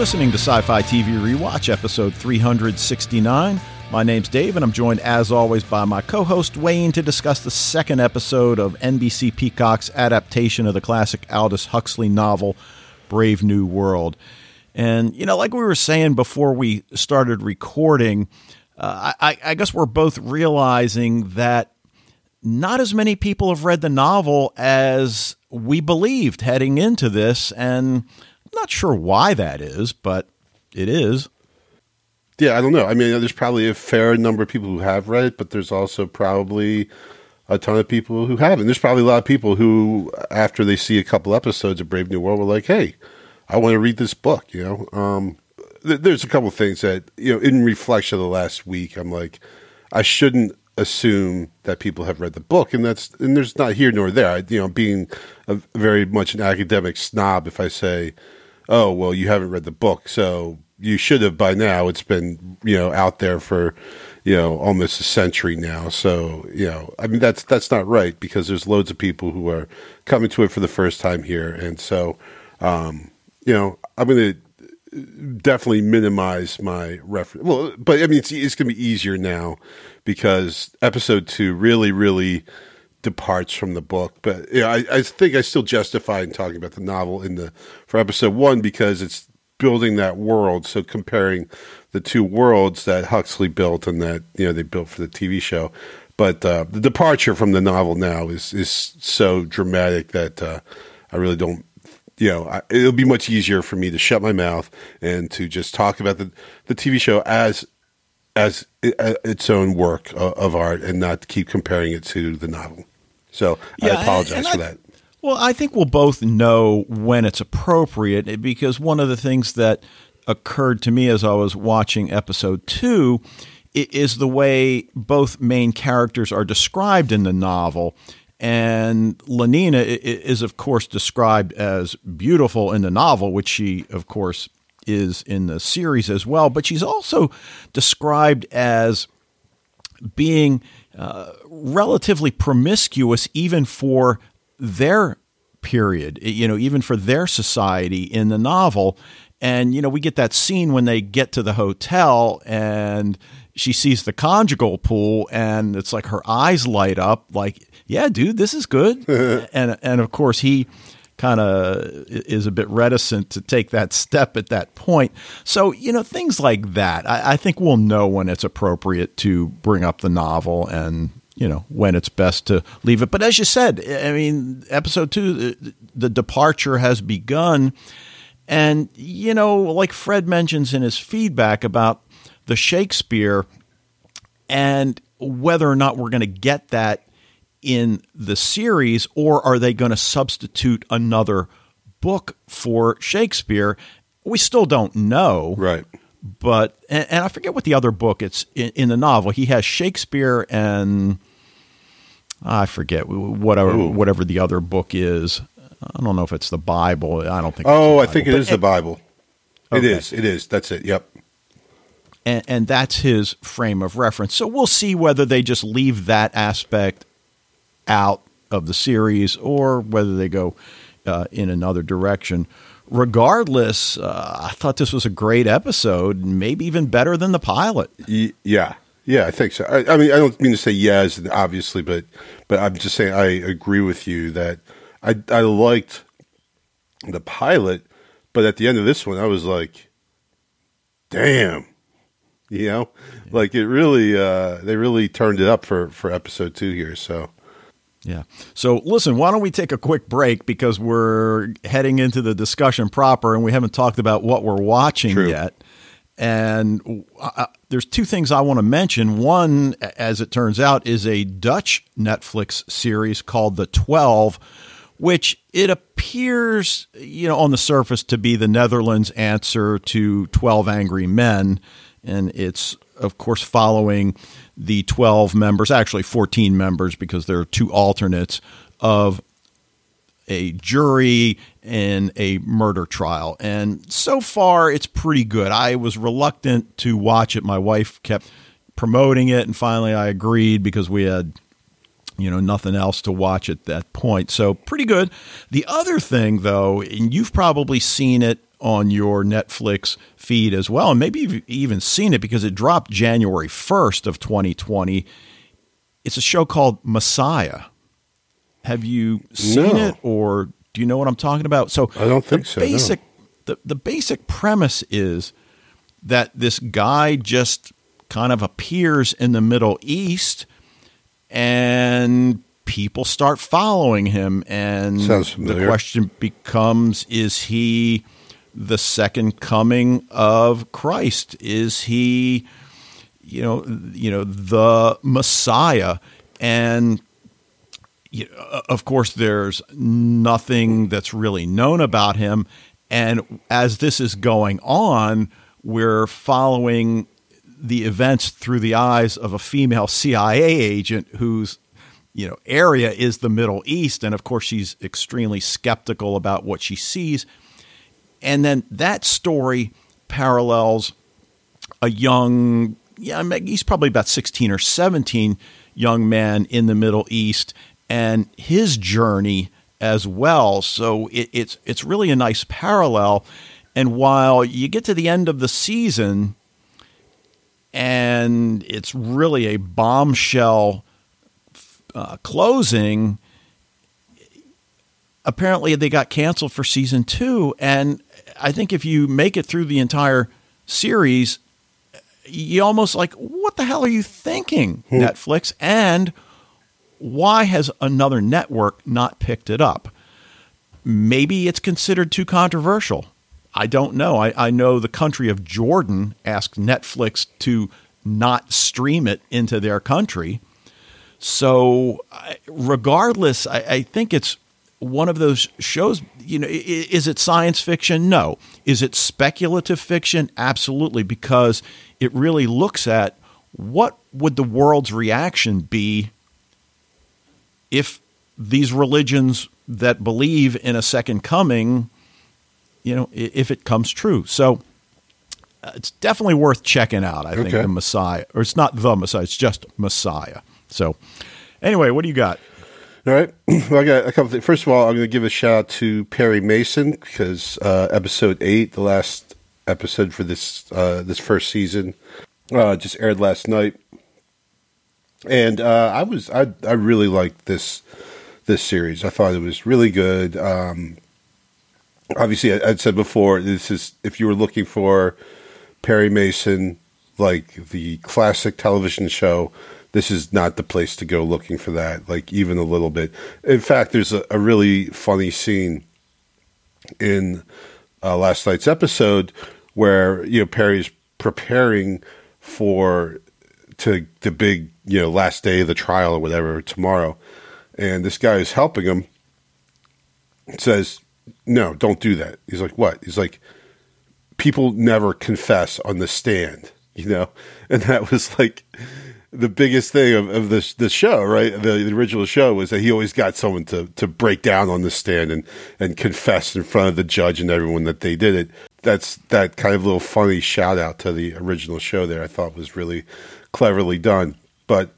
listening to Sci Fi TV Rewatch, episode 369. My name's Dave, and I'm joined, as always, by my co host Wayne to discuss the second episode of NBC Peacock's adaptation of the classic Aldous Huxley novel, Brave New World. And, you know, like we were saying before we started recording, uh, I, I guess we're both realizing that not as many people have read the novel as we believed heading into this. And not sure why that is, but it is. Yeah, I don't know. I mean, there's probably a fair number of people who have read it, but there's also probably a ton of people who haven't. There's probably a lot of people who, after they see a couple episodes of Brave New World, were like, "Hey, I want to read this book." You know, um, th- there's a couple things that you know, in reflection of the last week, I'm like, I shouldn't assume that people have read the book, and that's and there's not here nor there. I, you know, being a, very much an academic snob, if I say oh well you haven't read the book so you should have by now. It's been you know out there for you know almost a century now. So you know i mean that's that's not right because there's loads of people who are coming to it for the first time here. And so um you know i'm going to definitely minimize my reference well but i mean it's, it's going to be easier now because episode 2 really really departs from the book. But yeah, I, I think I still justify in talking about the novel in the for episode one because it's building that world. So comparing the two worlds that Huxley built and that you know they built for the TV show. But uh, the departure from the novel now is is so dramatic that uh, I really don't. You know, I, it'll be much easier for me to shut my mouth and to just talk about the the TV show as as its own work of art and not keep comparing it to the novel. So yeah, I apologize for I, that. Well, I think we'll both know when it's appropriate eh, because one of the things that occurred to me as I was watching episode two is the way both main characters are described in the novel. And Lenina is, of course, described as beautiful in the novel, which she, of course, is in the series as well. But she's also described as being uh, relatively promiscuous even for their period, you know, even for their society in the novel. And, you know, we get that scene when they get to the hotel and she sees the conjugal pool and it's like her eyes light up like, yeah, dude, this is good. and, and of course, he kind of is a bit reticent to take that step at that point. So, you know, things like that. I, I, think we'll know when it's appropriate to bring up the novel and, you know, when it's best to leave it. But as you said, I mean, episode two, the, the departure has begun. And, you know, like Fred mentions in his feedback about the Shakespeare and whether or not we're going to get that in the series, or are they going to substitute another book for Shakespeare? We still don't know. Right. But, and, and I forget what the other book it's in, in, the novel. He has Shakespeare and I forget whatever, whatever the other book is. I don't know if it's the Bible. I don't think. Oh, I think it is the Bible. Okay. It is. It is. That's it. Yep. And, and, that's his frame of reference. So we'll see whether they just leave that aspect out of the series or whether they go uh, in another direction. Regardless, uh, I thought this was a great episode, maybe even better than the pilot. Yeah, yeah, I think so. I, I mean, I don't mean to say yes, obviously, but but I'm just saying I agree with you that I I liked the pilot, but at the end of this one, I was like, damn, you know, yeah. like it really uh, they really turned it up for for episode two here. So yeah. So listen, why don't we take a quick break because we're heading into the discussion proper and we haven't talked about what we're watching True. yet. And uh, there's two things I want to mention. One, as it turns out, is a Dutch Netflix series called The 12, which it appears, you know, on the surface to be the Netherlands answer to 12 Angry Men. And it's, of course, following the 12 members, actually 14 members because there are two alternates of a jury in a murder trial. And so far, it's pretty good. I was reluctant to watch it. My wife kept promoting it, and finally, I agreed because we had. You know, nothing else to watch at that point. So, pretty good. The other thing, though, and you've probably seen it on your Netflix feed as well, and maybe you've even seen it because it dropped January 1st of 2020. It's a show called Messiah. Have you seen No. it or do you know what I'm talking about? So I don't think the so, no. Basic the, the basic premise is that this guy just kind of appears in the Middle East and people start following him and the question becomes is he the second coming of Christ? Is he you know you know the messiah? And you know, of course there's nothing that's really known about him. And as this is going on we're following the events through the eyes of a female CIA agent whose you know area is the Middle East. And of course she's extremely skeptical about what she sees and then that story parallels a young yeah he's probably about 16 or 17 young man in the Middle East and his journey as well. So it, it's it's really a nice parallel. And while you get to the end of the season and it's really a bombshell uh, closing apparently they got canceled for season two and i think if you make it through the entire series you almost like what the hell are you thinking netflix? And why has another network not picked it up? Maybe it's considered too controversial. I don't know. I, I know the country of jordan asked netflix to not stream it into their country. So, regardless, I, I think it's one of those shows. You know, is it science fiction? No. Is it speculative fiction? Absolutely, because it really looks at what would the world's reaction be if these religions that believe in a second coming, you know, if it comes true. So. uh, It's definitely worth checking out. I think the Messiah, or it's not the Messiah; it's just Messiah. So, anyway, what do you got? All right. Well, I got a couple things. First of all, I'm going to give a shout out to Perry Mason because uh, episode eight, the last episode for this uh, this first season, uh, just aired last night, and uh, I was I I really liked this this series. I thought it was really good. Um, obviously, I, I'd said before this is if you were looking for Perry Mason, like the classic television show, this is not the place to go looking for that, like even a little bit. In fact, there's a, a really funny scene in uh, last night's episode where you know Perry's preparing for to the big you know last day of the trial or whatever tomorrow, and this guy is helping him. Says, "No, don't do that." He's like, "What?" He's like, "People never confess on the stand," you know, and that was like the biggest thing of, of this this show, right? The, the original show was that he always got someone to to break down on the stand and and confess in front of the judge and everyone that they did it. That's that kind of little funny shout out to the original show there. I thought was really cleverly done, but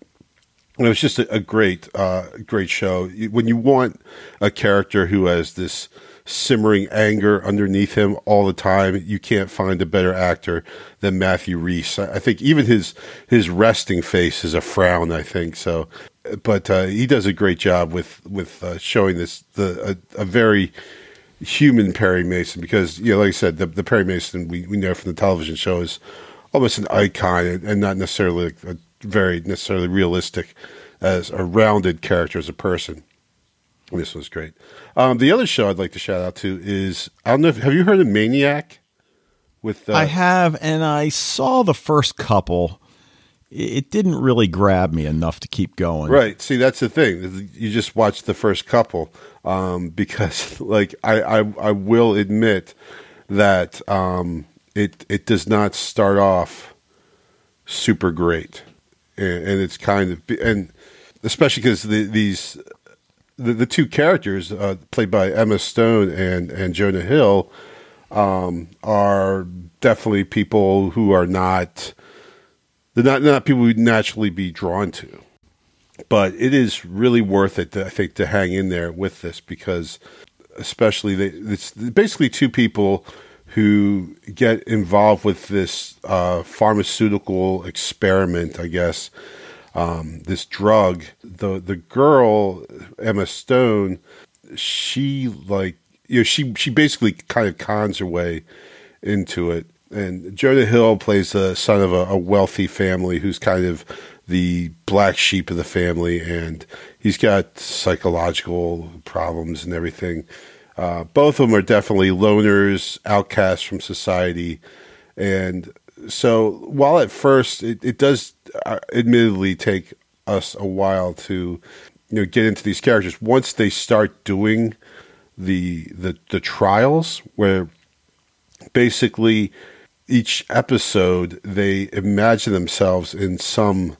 it was just a, a great, uh, great show. When you want a character who has this simmering anger underneath him all the time, you can't find a better actor than Matthew Rhys. I think even his his resting face is a frown. I think so, but uh, he does a great job with with uh, showing this the a, a very human Perry Mason because you know, like I said, the, the Perry Mason we, we know from the television show is almost an icon and not necessarily a very necessarily realistic as a rounded character as a person. This was great. Um, the other show I'd like to shout out to is I don't know if have you heard of Maniac with uh, I have, and I saw the first couple. It didn't really grab me enough to keep going. Right. See, that's the thing. You just watch the first couple um, because, like, I, I I will admit that um, it it does not start off super great, and, and it's kind of and especially because the, these the, the two characters uh, played by Emma Stone and and Jonah Hill um, are definitely people who are not they're not not people we'd naturally be drawn to. But it is really worth it, to, I think, to hang in there with this because, especially, they, it's basically two people who get involved with this uh, pharmaceutical experiment, I guess, um, this drug. The the girl Emma Stone, she like you know she she basically kind of cons her way into it. And Jonah Hill plays the son of a, a wealthy family who's kind of the black sheep of the family, and he's got psychological problems and everything. Uh, both of them are definitely loners, outcasts from society, and so while at first it, it does uh, admittedly take us a while to you know get into these characters once they start doing the the the trials where basically each episode they imagine themselves in some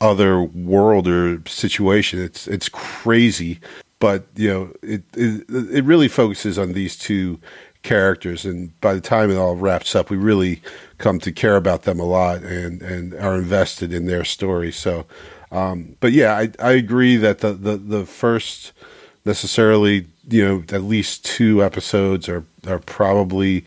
other world or situation it's it's crazy. But you know it, it it really focuses on these two characters and by the time it all wraps up we really come to care about them a lot and and are invested in their story. So um, but yeah I, I agree that the, the the first necessarily you know at least two episodes are are probably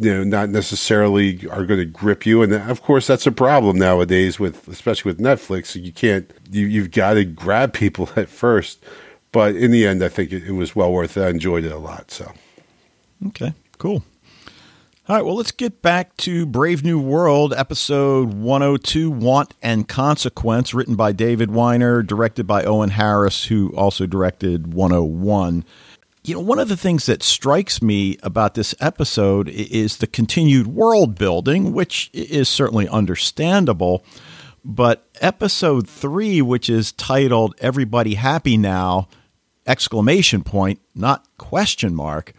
you know not necessarily are going to grip you. And of course that's a problem nowadays with especially with netflix. You can't you, you've got to grab people at first. But in the end i think it, it was well worth it. I enjoyed it a lot so. Okay cool all right, well, let's get back to Brave New World, episode 102 Want and Consequence, written by David Wiener, directed by Owen Harris, who also directed 101. You know, one of the things that strikes me about this episode is the continued world building, which is certainly understandable. But episode three, which is titled Everybody Happy Now, exclamation point, not question mark,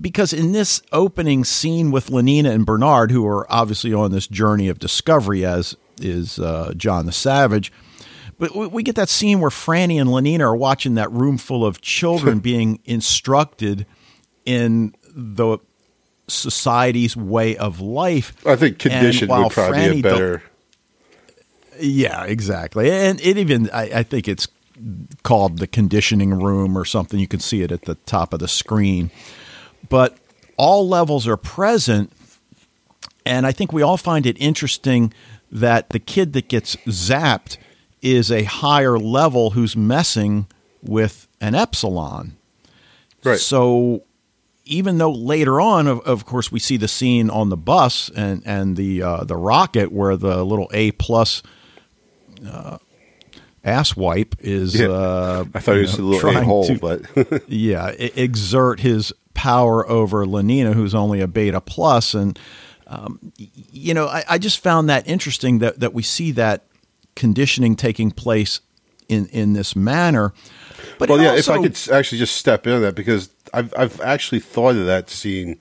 because in this opening scene with Lenina and Bernard, who are obviously on this journey of discovery, as is uh, John the Savage, but we get that scene where Franny and Lenina are watching that room full of children being instructed in the society's way of life. I think condition would probably Franny be a better. Yeah, exactly. And it even, I, I think it's called the conditioning room or something. You can see it at the top of the screen but all levels are present. And I think we all find it interesting that the kid that gets zapped is a higher level who's messing with an epsilon. Right. So even though later on, of, of course, we see the scene on the bus and and the uh, the rocket where the little A plus uh, ass wipe is. Yeah. Uh, I thought he was know, a little a hole, but yeah, exert his power over Lenina, who's only a beta plus, and um, you know, I, I, just found that interesting that that we see that conditioning taking place in in this manner. But well, yeah, also, if I could actually just step into that because I've I've actually thought of that scene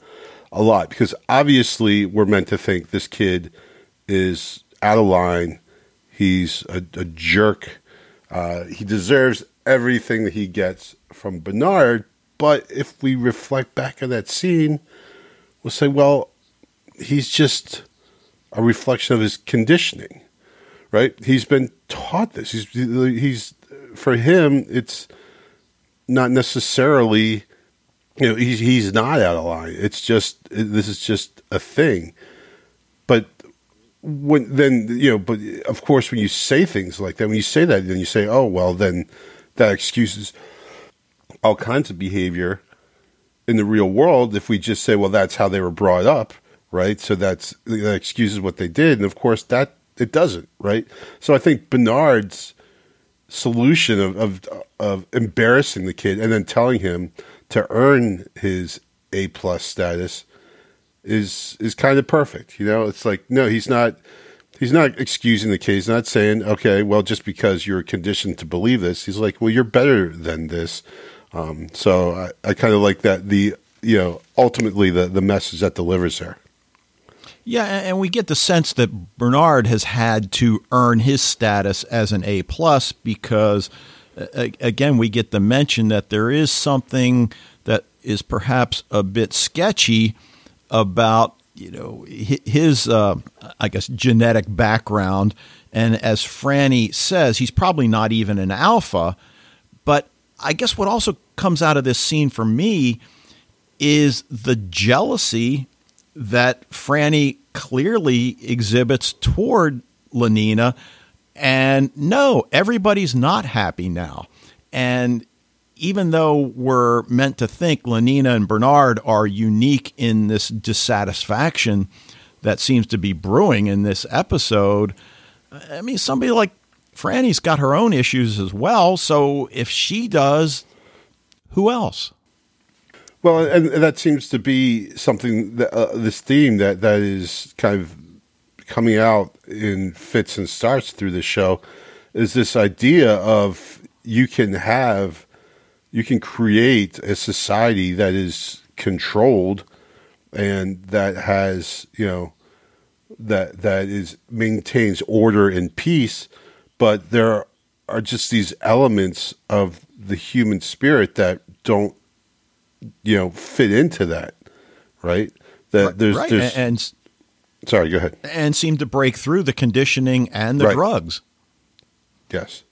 a lot because obviously we're meant to think this kid is out of line. He's a, a jerk. Uh, he deserves everything that he gets from Bernard, but if we reflect back on that scene, we'll say, well, he's just a reflection of his conditioning, right? He's been taught this. He's he's for him, it's not necessarily, you know, he's he's not out of line. It's just this is just a thing. But when then you know, but of course, when you say things like that, when you say that, then you say, oh well, then that excuses all kinds of behavior in the real world if we just say, well, that's how they were brought up, right? So that's that excuses what they did, and of course that it doesn't, right? So I think Bernard's solution of of, of embarrassing the kid and then telling him to earn his A plus status is is kind of perfect. You know, it's like no, he's not. He's not excusing the kid. He's not saying, okay, well, just because you're conditioned to believe this. He's like, well, you're better than this. Um, so I, I kind of like that the you know ultimately the the message that delivers there. Yeah, and we get the sense that Bernard has had to earn his status as an A plus because, again, we get the mention that there is something that is perhaps a bit sketchy about you know his uh, I guess genetic background, and as Franny says, he's probably not even an alpha, but I guess what also comes out of this scene for me is the jealousy that Franny clearly exhibits toward Lenina. And no, everybody's not happy now. And even though we're meant to think Lenina and Bernard are unique in this dissatisfaction that seems to be brewing in this episode, I mean, somebody like Franny's got her own issues as well. So if she does, who else? Well, and that seems to be something that uh, this theme that that is kind of coming out in fits and starts through the show is this idea of you can have you can create a society that is controlled and that has you know that that is maintains order and peace but there are just these elements of the human spirit that don't you know fit into that right that Right, there's right. there's and, and sorry go ahead and seem to break through the conditioning and the Right. drugs. yes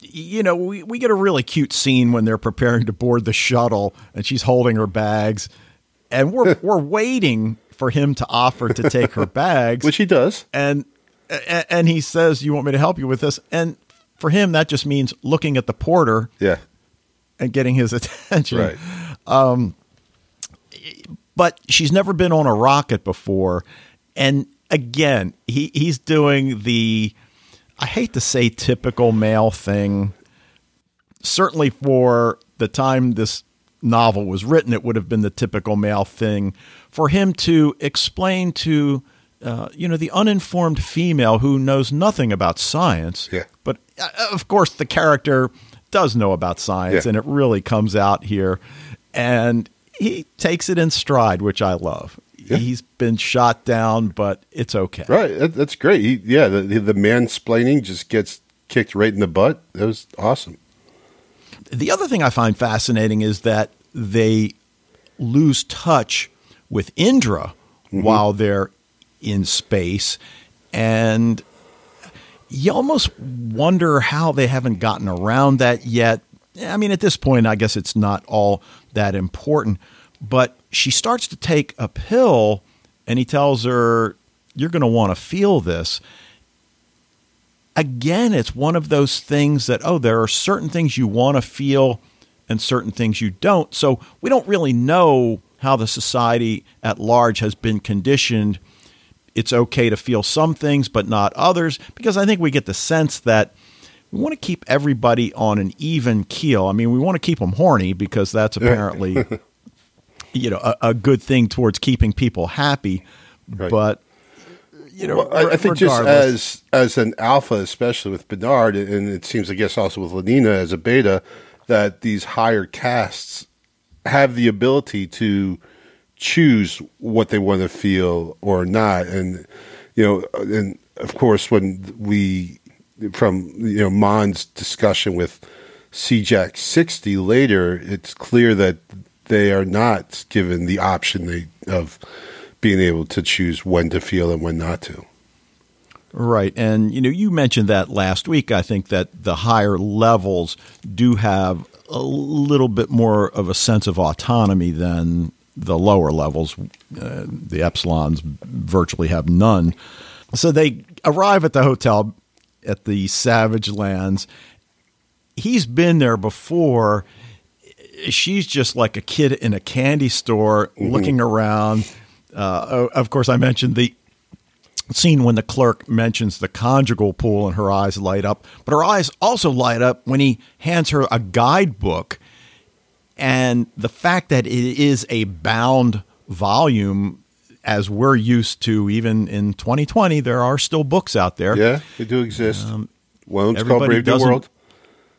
You know, we, we get a really cute scene when they're preparing to board the shuttle and she's holding her bags and we're we're waiting for him to offer to take her bags which he does and and he says, "You want me to help you with this?" And for him that just means looking at the porter yeah and getting his attention. right but she's never been on a rocket before. And again, he, he's doing the, I hate to say typical male thing. Certainly for the time this novel was written, it would have been the typical male thing for him to explain to, uh, you know, the uninformed female who knows nothing about science. Yeah. But uh, of course, the character does know about science, Yeah. and it really comes out here. And he takes it in stride, which I love. Yeah. He's been shot down, but it's okay. Right, that, that's great. He, yeah, the the mansplaining just gets kicked right in the butt. That was awesome. The other thing I find fascinating is that they lose touch with Indra mm-hmm. while they're in space. And you almost wonder how they haven't gotten around that yet. I mean, at this point, I guess it's not all that important. But she starts to take a pill, and he tells her, You're going to want to feel this again, it's one of those things that, oh, there are certain things you want to feel and certain things you don't. So we don't really know how the society at large has been conditioned. It's okay to feel some things, but not others, because I think we get the sense that we want to keep everybody on an even keel. I mean, we want to keep them horny because that's apparently, you know, a, a good thing towards keeping people happy. Right. But you know, Well, I, I think just as as an alpha, especially with Bernard, and it seems, I guess, also with Lenina as a beta, that these higher castes have the ability to choose what they want to feel or not, and you know, and of course, when we from you know Mond's discussion with CJack sixty later, it's clear that they are not given the option they, of being able to choose when to feel and when not to. Right. And, you know, you mentioned that last week. I think that the higher levels do have a little bit more of a sense of autonomy than the lower levels. Uh, the epsilons virtually have none. So they arrive at the hotel at the Savage Lands. He's been there before. She's just like a kid in a candy store looking around. Uh, of course, I mentioned the scene when the clerk mentions the conjugal pool and her eyes light up, but her eyes also light up when he hands her a guidebook. And the fact that it is a bound volume, as we're used to, even in 2020, there are still books out there. Yeah, they do exist. One of them's called Brave New World.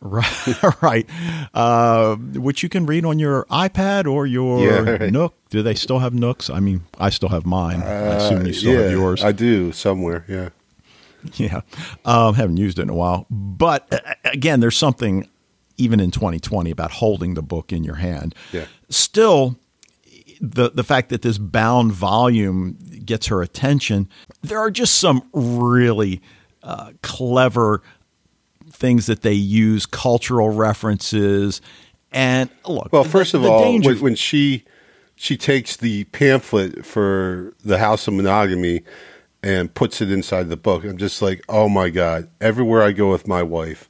Right, right. Uh, which you can read on your iPad or your Yeah, right. Nook. Do they still have Nooks? I mean, I still have mine. I assume you still Uh, yeah, have yours. I do somewhere. Yeah, Yeah. Um, haven't used it in a while. But uh, again, there's something even in 2020 about holding the book in your hand. Yeah. Still, the the fact that this bound volume gets her attention, there are just some really uh, clever things that they use, cultural references, and look. Well, the- first of the all, danger- when, when she she takes the pamphlet for the House of Monogamy and puts it inside the book. I'm just like, oh my god! Everywhere I go with my wife,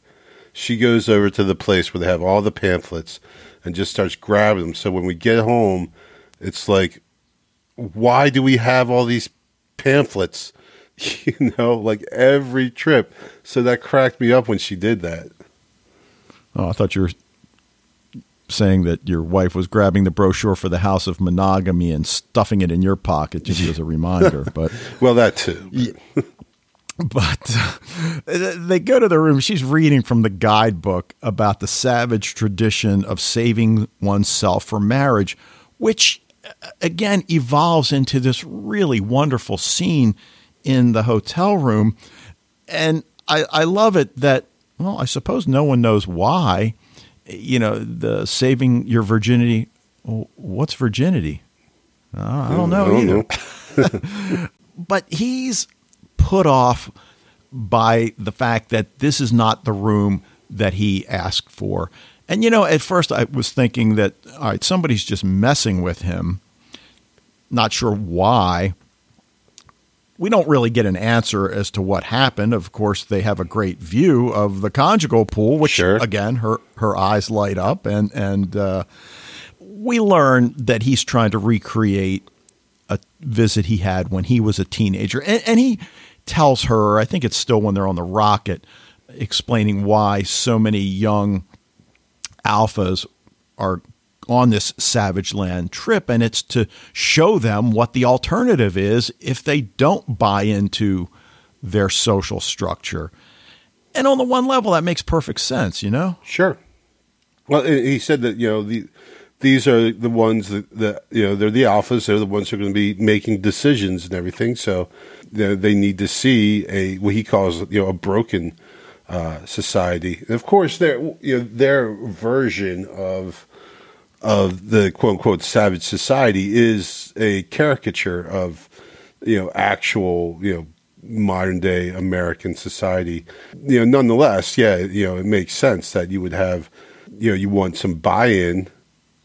she goes over to the place where they have all the pamphlets and just starts grabbing them. So when we get home, it's like, why do we have all these pamphlets? You know, like every trip. So that cracked me up when she did that. Oh, I thought you were saying that your wife was grabbing the brochure for the House of Monogamy and stuffing it in your pocket just as a reminder. But well, that too. But, they go to the room. She's reading from the guidebook about the savage tradition of saving oneself for marriage, which uh, again evolves into this really wonderful scene in the hotel room. And I, I love it that, well, I suppose no one knows why you know, the saving your virginity. Well, what's virginity? Uh, I don't know I don't either. Know. but he's put off by the fact that this is not the room that he asked for. And you know, at first I was thinking that all right, somebody's just messing with him. Not sure why we don't really get an answer as to what happened. Of course, they have a great view of the conjugal pool, which sure. again, her her eyes light up, and and uh, we learn that he's trying to recreate a visit he had when he was a teenager, and, and he tells her, I think it's still when they're on the rocket, explaining why so many young alphas are on this savage land trip and it's to show them what the alternative is if they don't buy into their social structure. And on the one level that makes perfect sense, you know? Sure. Well, he said that, you know, the these are the ones that, that you know they're the alphas they're the ones who are going to be making decisions and everything so you know, they need to see a what he calls you know a broken uh, society and of course their you know their version of of the quote unquote savage society is a caricature of you know actual you know modern day American society. You know, nonetheless, yeah, you know, it makes sense that you would have you know you want some buy in,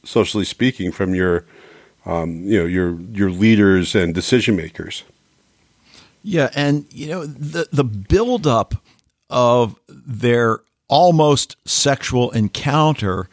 socially speaking, from your um, you know your your leaders and decision makers. Yeah, and you know the the build up of their almost sexual encounter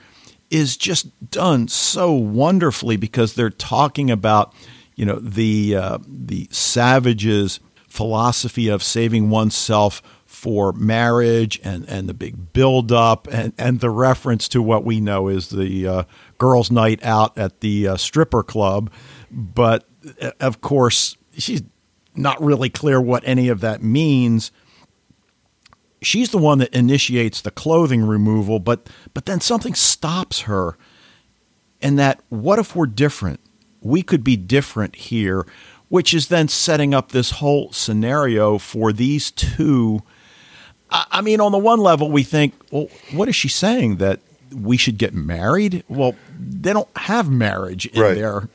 is just done so wonderfully because they're talking about you know the uh, the savages philosophy of saving oneself for marriage and, and the big build up and, and the reference to what we know is the uh, girls' night out at the uh, stripper club. But uh, of course, she's not really clear what any of that means she's the one that initiates the clothing removal, but but then something stops her. And that what if we're different? We could be different here, which is then setting up this whole scenario for these two. I mean, on the one level, we think, well, what is she saying? That we should get married? Well, they don't have marriage in right. their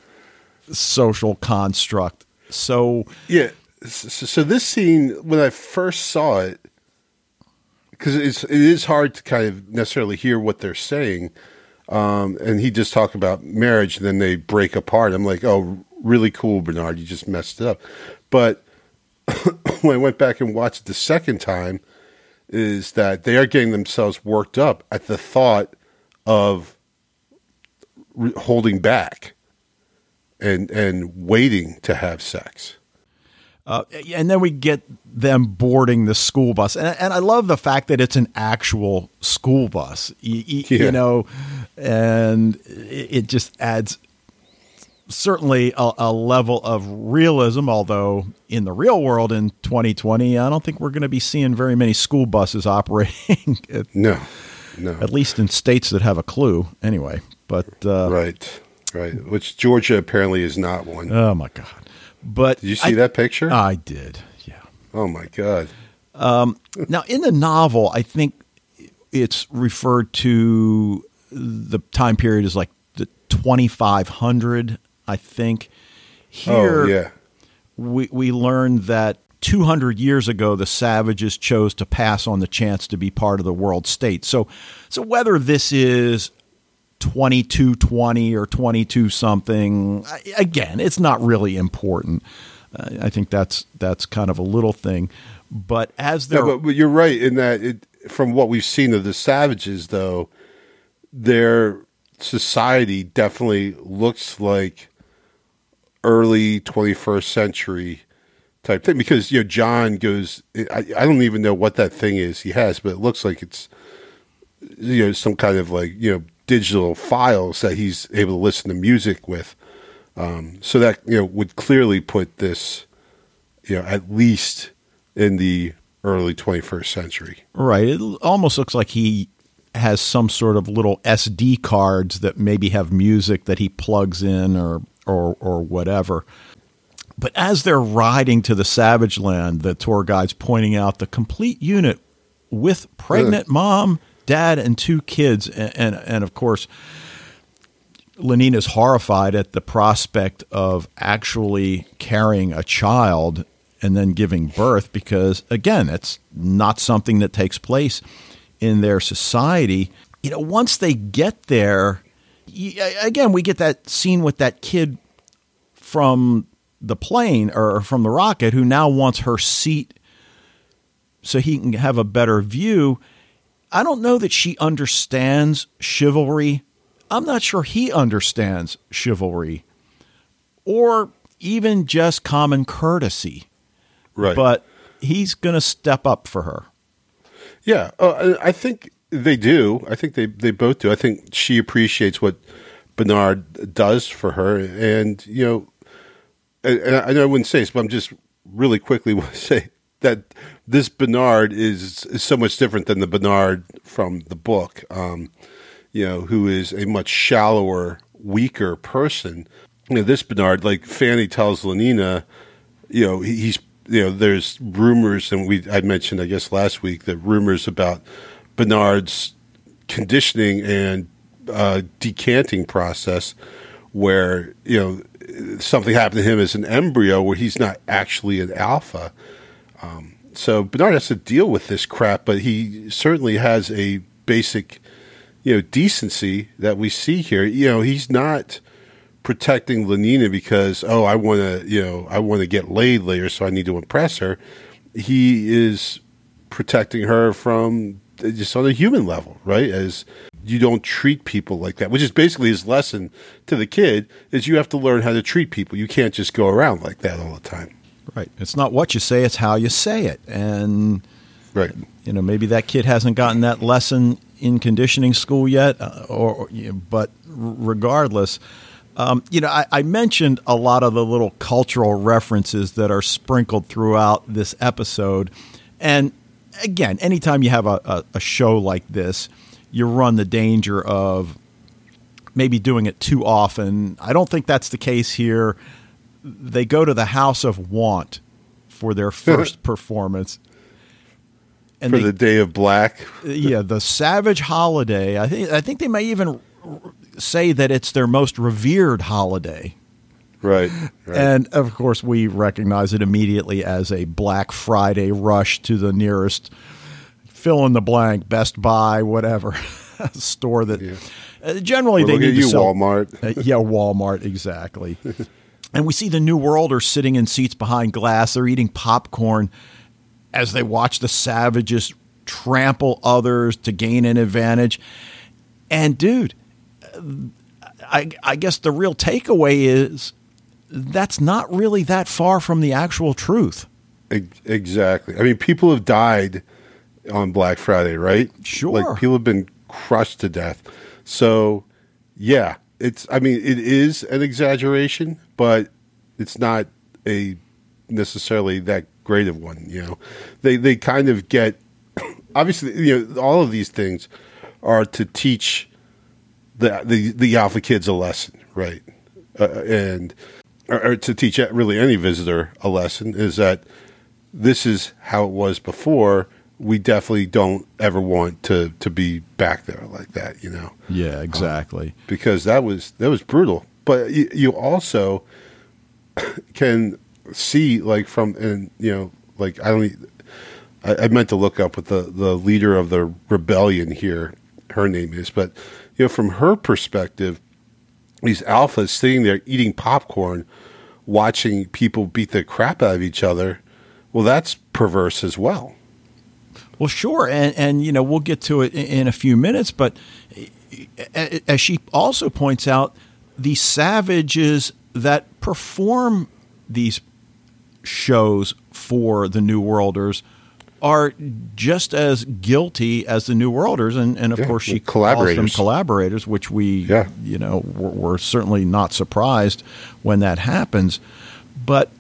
social construct. So, yeah. So, this scene, when I first saw it, because it's it is hard to kind of necessarily hear what they're saying. Um, and he just talked about marriage, and then they break apart. I'm like, oh, really cool, Bernard. You just messed it up. But when I went back and watched it the second time, is that they are getting themselves worked up at the thought of re- holding back and and waiting to have sex. Uh, and then we get them boarding the school bus, and, and, I love the fact that it's an actual school bus. You, you, yeah. you know, and it just adds certainly a, a, level of realism. Although in the real world in 2020, I don't think we're going to be seeing very many school buses operating. at, no, no. At least in states that have a clue, anyway. But uh, right, right. Which Georgia apparently is not one. Oh my god. But did you see I, that picture? I did. Yeah. Oh my god. Um, now in the novel, I think it's referred to the time period as like the 2500. I think here. Oh yeah. We we learned that 200 years ago the savages chose to pass on the chance to be part of the world state. So so whether this is 2220 or 22 something. Again, it's not really important. Uh, I think that's that's kind of a little thing. But as they're. but, but you're right in that it, from what we've seen of the Savages, though, their society definitely looks like early 21st century type thing because you know John goes I, I don't even know what that thing is he has but it looks like it's you know some kind of like you know digital files that he's able to listen to music with. Um, so that you know would clearly put this you know at least in the early 21st century. Right. It almost looks like he has some sort of little SD cards that maybe have music that he plugs in or or or whatever. But as they're riding to the Savage Land, the tour guide's pointing out the complete unit with pregnant mom, dad, and two kids, and and, and of course. Lenina's horrified at the prospect of actually carrying a child and then giving birth because, again, it's not something that takes place in their society. You know, once they get there, again, we get that scene with that kid from the plane or from the rocket who now wants her seat so he can have a better view. I don't know that she understands chivalry. I'm not sure he understands chivalry or even just common courtesy. Right. But he's going to step up for her. Yeah, uh, I think they do. I think they, they both do. I think she appreciates what Bernard does for her, and you know, and, I know I wouldn't say this, but I'm just really quickly want to say that this Bernard is, is so much different than the Bernard from the book. Um, you know, who is a much shallower, weaker person. You know, this Bernard, like Fanny tells Lenina, you know, he, he's you know, there's rumors, and we I mentioned, I guess, last week that rumors about Bernard's conditioning and uh, decanting process, where you know something happened to him as an embryo, where he's not actually an alpha. Um, so Bernard has to deal with this crap, but he certainly has a basic, you know, decency that we see here. You know, he's not protecting Lenina because oh I want to you know I want to get laid later so I need to impress her. He is protecting her from just on a human level, right? As you don't treat people like that, which is basically his lesson to the kid is you have to learn how to treat people. You can't just go around like that all the time. Right. It's not what you say, it's how you say it. And right. You know, maybe that kid hasn't gotten that lesson in conditioning school yet uh, or, or you know, but regardless, um, you know, I, I, mentioned a lot of the little cultural references that are sprinkled throughout this episode. And again, anytime you have a, a, a show like this, you run the danger of maybe doing it too often. I don't think that's the case here. They go to the House of Want for their first performance. And for they, the Day of Black. yeah, the Savage Holiday. I think I think they may even say that it's their most revered holiday. Right, right, And of course, we recognize it immediately as a Black Friday rush to the nearest fill in the blank Best Buy, whatever store that yeah. uh, generally We're they need you, to sell. Walmart. uh, yeah, Walmart, exactly. and we see the New Worlders sitting in seats behind glass. They're eating popcorn as they watch the savages trample others to gain an advantage. And dude, I, I guess the real takeaway is that's not really that far from the actual truth. Exactly. I mean, people have died on Black Friday, right? Sure. Like people have been crushed to death. So, yeah, it's. I mean, it is an exaggeration, but it's not a necessarily that great of one. You know, they they kind of get. Obviously, you know, all of these things are to teach the the, the alpha kids a lesson, right? Uh, and or, or to teach really any visitor a lesson is that this is how it was before. We definitely don't ever want to to be back there like that, you know. Yeah, exactly. Um, because that was that was brutal. But you, you also can see like from and you know like I don't. I, I meant to look up what the the leader of the rebellion here her name is, but you know, from her perspective, these alphas sitting there eating popcorn, watching people beat the crap out of each other. Well, that's perverse as well. Well, sure, and and you know we'll get to it in, in a few minutes, but as she also points out, the savages that perform these shows for the New Worlders are just as guilty as the New Worlders, and, and of Yeah, course she collaborators. calls them collaborators, which we, Yeah. you know, we're, we're certainly not surprised when that happens. But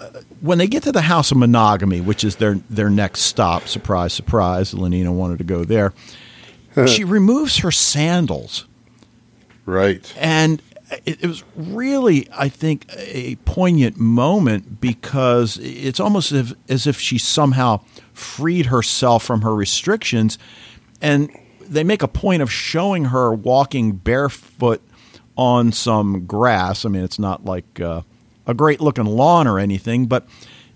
uh, when they get to the House of Monogamy, which is their their next stop, surprise, surprise, Lenina wanted to go there. she removes her sandals Right. and it, it was really, I think, a poignant moment because it's almost as if, as if she somehow freed herself from her restrictions. And they make a point of showing her walking barefoot on some grass. I mean, it's not like uh, a great looking lawn or anything, but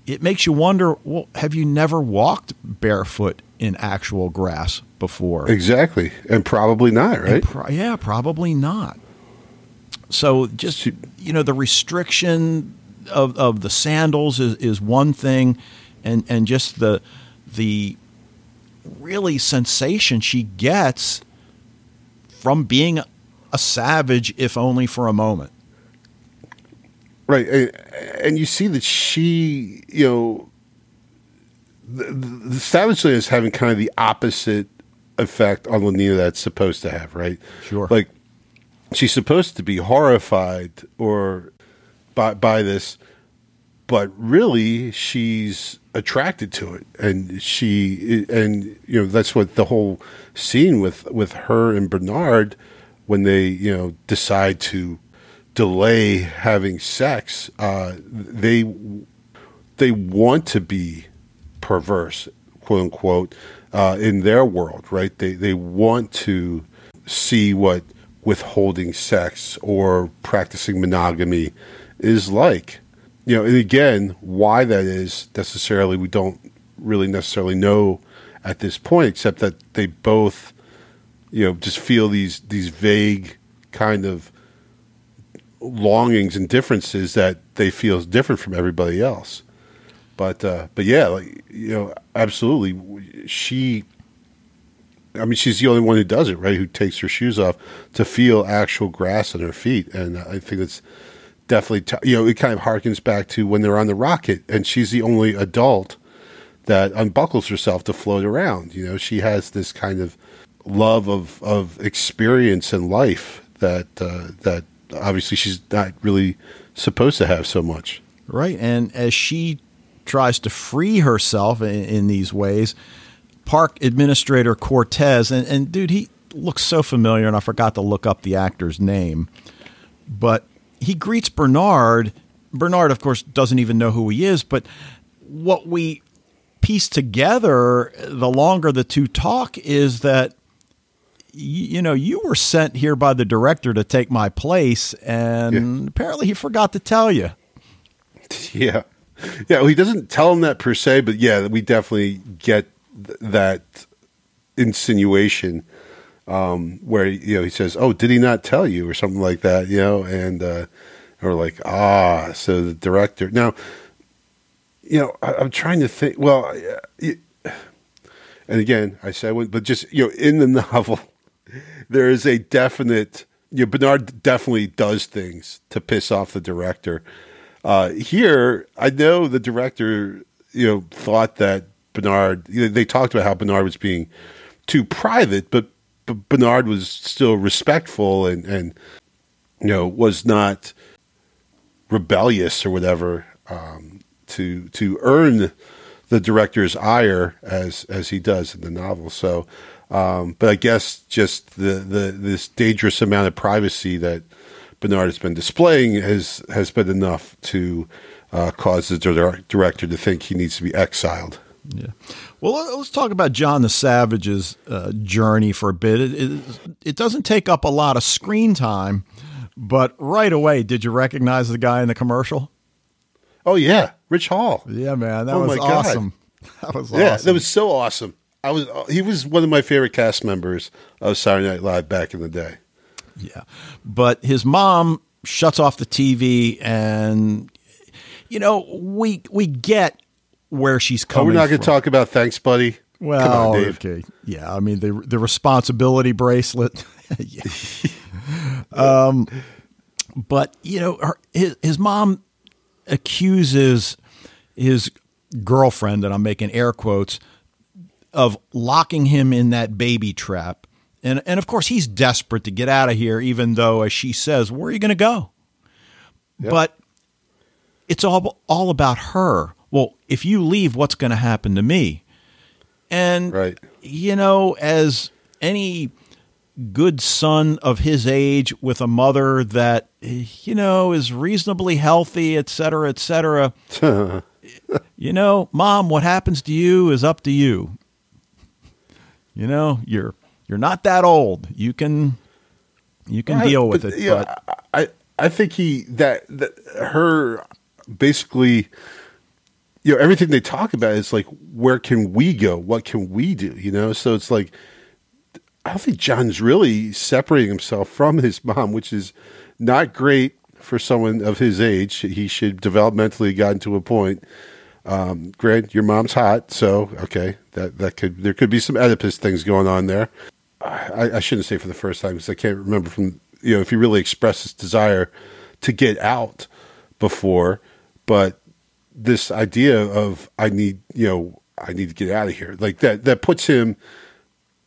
it makes you wonder well, have you never walked barefoot in actual grass before? Exactly. And probably not, right? Pro- yeah, probably not. So just you know, the restriction of, of the sandals is, is one thing, and and just the the really sensation she gets from being a savage, if only for a moment. Right, and, you see that she, you know, the, the, the Savage Land is having kind of the opposite effect on Lenina that's supposed to have, right? Sure. Like she's supposed to be horrified or by by this, but really she's attracted to it, and she and you know that's what the whole scene with with her and Bernard when they you know decide to delay having sex, uh, they they want to be perverse, quote unquote, uh, in their world, right? They they want to see what withholding sex or practicing monogamy is like. You know, and again, why that is necessarily we don't really necessarily know at this point, except that they both, you know, just feel these these vague kind of longings and differences that they feel is different from everybody else. But uh, but yeah, like you know, absolutely, she. I mean, she's the only one who does it, right? Who takes her shoes off to feel actual grass on her feet, and I think it's definitely t- you know it kind of harkens back to when they're on the rocket, and she's the only adult that unbuckles herself to float around. You know, she has this kind of love of of experience and life that uh, that obviously she's not really supposed to have so much. Right. And as she tries to free herself in, in these ways, park administrator Cortez, and, and dude, he looks so familiar, and I forgot to look up the actor's name, but he greets Bernard. Bernard, of course, doesn't even know who he is, but what we piece together the longer the two talk is that you know, you were sent here by the director to take my place, and Yeah. apparently he forgot to tell you. Yeah, yeah. Well, he doesn't tell him that per se, but yeah, we definitely get th- that insinuation um, where you know he says, "Oh, did he not tell you?" or something like that, you know, and uh, or like, ah, so the director now. You know, I, I'm trying to think. Well, and again, I said, but just you know, in the novel, there is a definite. You know, Bernard definitely does things to piss off the director. Uh, here, I know the director, you know, thought that Bernard. They talked about how Bernard was being too private, but, but Bernard was still respectful and and you know was not rebellious or whatever um, to to earn the director's ire as as he does in the novel. So, um, but I guess just the, the this dangerous amount of privacy that Bernard has been displaying has has been enough to uh, cause the dir- director to think he needs to be exiled. Yeah. Well, let- let's talk about John the Savage's uh, journey for a bit. It, it, it doesn't take up a lot of screen time, but right away, did you recognize the guy in the commercial? Oh yeah, Rich Hall. Yeah, man, that Oh was my God. awesome. That was Yeah, awesome. that was so awesome. I was he was one of my favorite cast members of Saturday Night Live back in the day. Yeah. But his mom shuts off the TV and you know, we we get where she's Oh, coming we're not going to talk about thanks, buddy. Come Well, on, Dave. okay. Yeah, I mean the the responsibility bracelet. yeah. um but you know, her, his his mom accuses his girlfriend and I'm making air quotes of locking him in that baby trap. And and of course he's desperate to get out of here even though as she says, "Where are you going to go?" Yep. But it's all all about her. Well, if you leave, what's going to happen to me? And Right. you know, as any good son of his age with a mother that you know is reasonably healthy, et cetera, et cetera. you know, mom, what happens to you is up to you. You know, you're you're not that old. You can you can Right, deal with but, it. yeah, but I I think he that, that her basically you know everything they talk about is like where can we go? What can we do? You know, so it's like I don't think John's really separating himself from his mom, which is not great for someone of his age. He should developmentally gotten to a point. Um, Grant, your mom's hot, so okay, that that could there could be some Oedipus things going on there. I, I shouldn't say for the first time because I can't remember from you know if he really expressed his desire to get out before, but this idea of I need you know I need to get out of here like that that puts him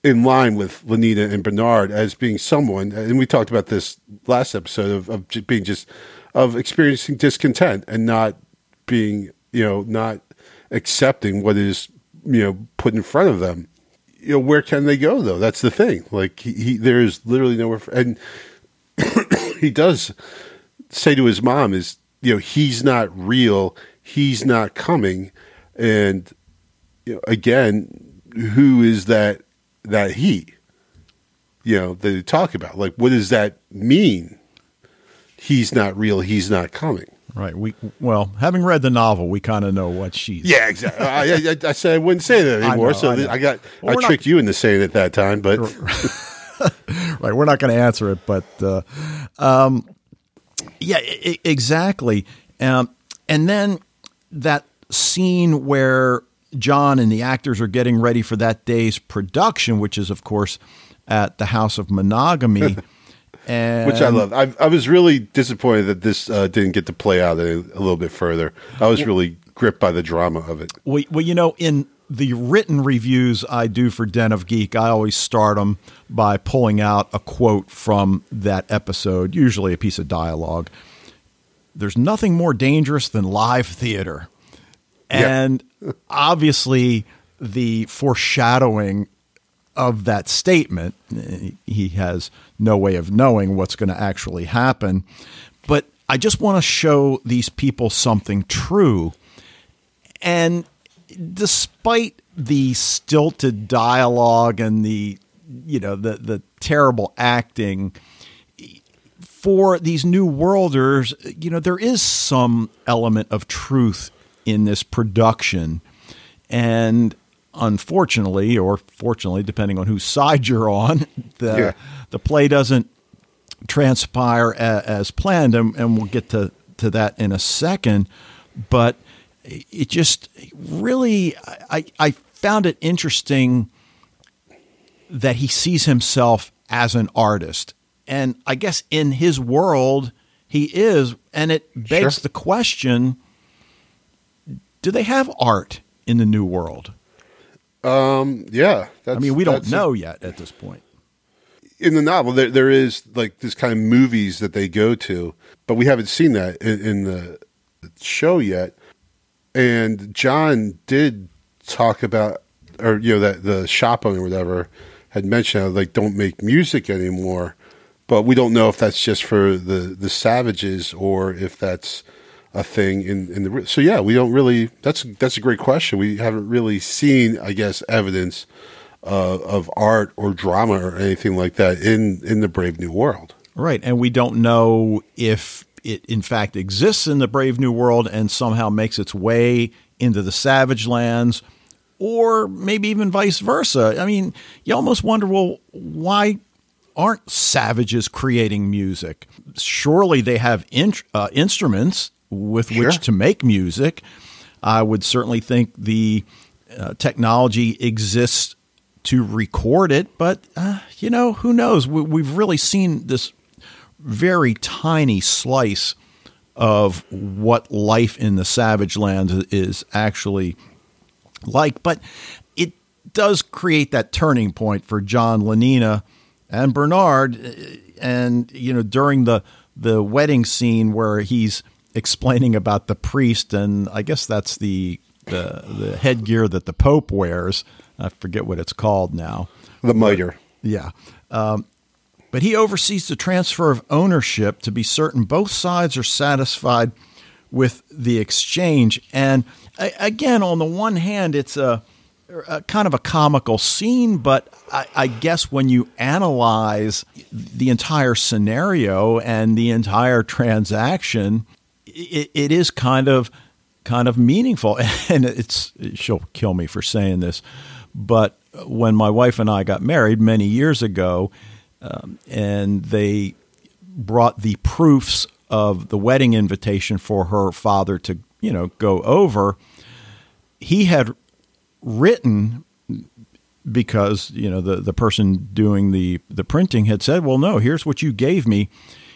in line with Lenina and Bernard as being someone, and we talked about this last episode of, of being just of experiencing discontent and not being, you know, not accepting what is, you know, put in front of them. You know, where can they go though? That's the thing. Like he, he there's literally nowhere, for, and he does say to his mom is, you know, he's not real, he's not coming, and you know, again, who is that that he? You know, that they talk about. Like, what does that mean? He's not real. He's not coming. right, we well, having read the novel, we kind of know what she's Yeah, exactly. I, I, I said I wouldn't say that I anymore. know, so I. I, got Well, I we're not- tricked you into saying it that time. But right. We're not going to answer it, but uh, um, yeah, I- I- exactly. Um, and then that scene where John and the actors are getting ready for that day's production, which is, of course, at the House of Monogamy. and which I love. I, I was really disappointed that this uh, didn't get to play out a, a little bit further. I was really gripped by the drama of it. Well, well, you know, in the written reviews I do for Den of Geek, I always start them by pulling out a quote from that episode, usually a piece of dialogue. There's nothing more dangerous than live theater. And obviously, the foreshadowing of that statement, he has no way of knowing what's going to actually happen. But I just want to show these people something true. And despite the stilted dialogue and the you know the the terrible acting for these new worlders, you know, there is some element of truth in this production. And unfortunately, or fortunately, depending on whose side you're on, the Yeah. the play doesn't transpire a, as planned, and, and we'll get to, to that in a second. But it just really, I, I found it interesting that he sees himself as an artist. And I guess in his world, he is. And it begs Sure. the question do they have art in the new world? Um, yeah, that's, I mean, we don't that's- know yet at this point. in the novel there there is like this kind of movies that they go to, but we haven't seen that in, in the show yet. And John did talk about, or you know, that the shop owner or whatever had mentioned how, like don't make music anymore, but we don't know if that's just for the the savages or if that's a thing in in the. So yeah, we don't really. That's that's a great question. We haven't really seen, I guess, evidence uh, of art or drama or anything like that in in the Brave New World. Right. And we don't know if it, in fact, exists in the Brave New World and somehow makes its way into the Savage Lands, or maybe even vice versa. I mean, you almost wonder, well, why aren't savages creating music? Surely they have in, uh, instruments with sure. which to make music. I would certainly think the uh, technology exists to record it, but uh, you know, who knows? We, we've really seen this very tiny slice of what life in the savage lands is actually like. But it does create that turning point for John Lenina and Bernard. And, you know, during the, the wedding scene where he's explaining about the priest, and I guess that's the, the, the headgear that the Pope wears. I forget what it's called now. The mitre. Yeah. Um, but he oversees the transfer of ownership to be certain both sides are satisfied with the exchange. And again, on the one hand, it's a, a kind of a comical scene, but I, I, guess when you analyze the entire scenario and the entire transaction, it, it is kind of kind of meaningful. And it's she'll kill me for saying this, but when my wife and I got married many years ago, um, and they brought the proofs of the wedding invitation for her father to, you know, go over. He had written because you know the the person doing the the printing had said, "Well, no, here's what you gave me."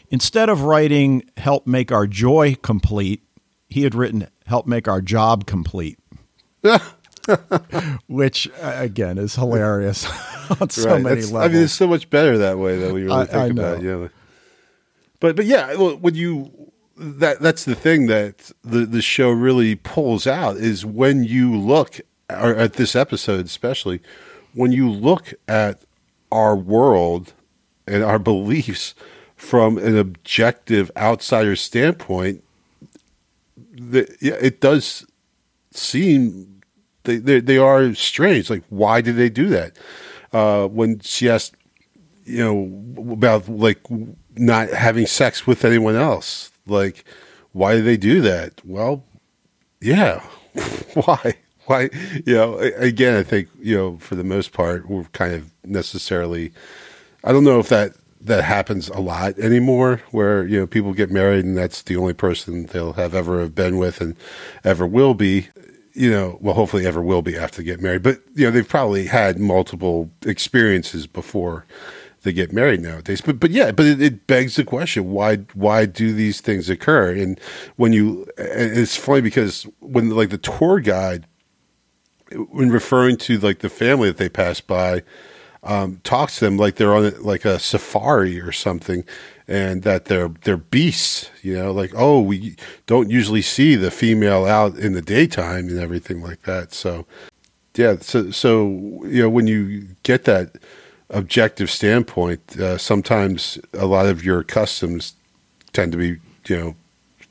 Instead of writing "Help make our joy complete," he had written "Help make our job complete," which again is hilarious. on so right. many That's, levels. I mean, it's so much better that way that we really I, think I about it. Yeah. But but yeah, well, when you that that's the thing that the the show really pulls out is when you look or at this episode especially when you look at our world and our beliefs from an objective outsider standpoint the, it does seem they, they, they are strange like why did they do that uh, when she asked, you know, about like not having sex with anyone else. Like, why do they do that? Well, yeah, why? Why? You know, again, I think you know, for the most part, we're kind of necessarily. I don't know if that that happens a lot anymore, where you know people get married and that's the only person they'll have ever have been with and ever will be you know, well, hopefully ever will be after they get married, but you know, they've probably had multiple experiences before they get married nowadays. But but yeah, but it, it, begs the question: why why do these things occur? And when you, it's funny because when like the tour guide, when referring to like the family that they pass by, um, talks to them like they're on like a safari or something, and that they're they're beasts. You know, like oh, we don't usually see the female out in the daytime and everything like that. So yeah, so so you know when you get that objective standpoint, uh, sometimes a lot of your customs tend to be you know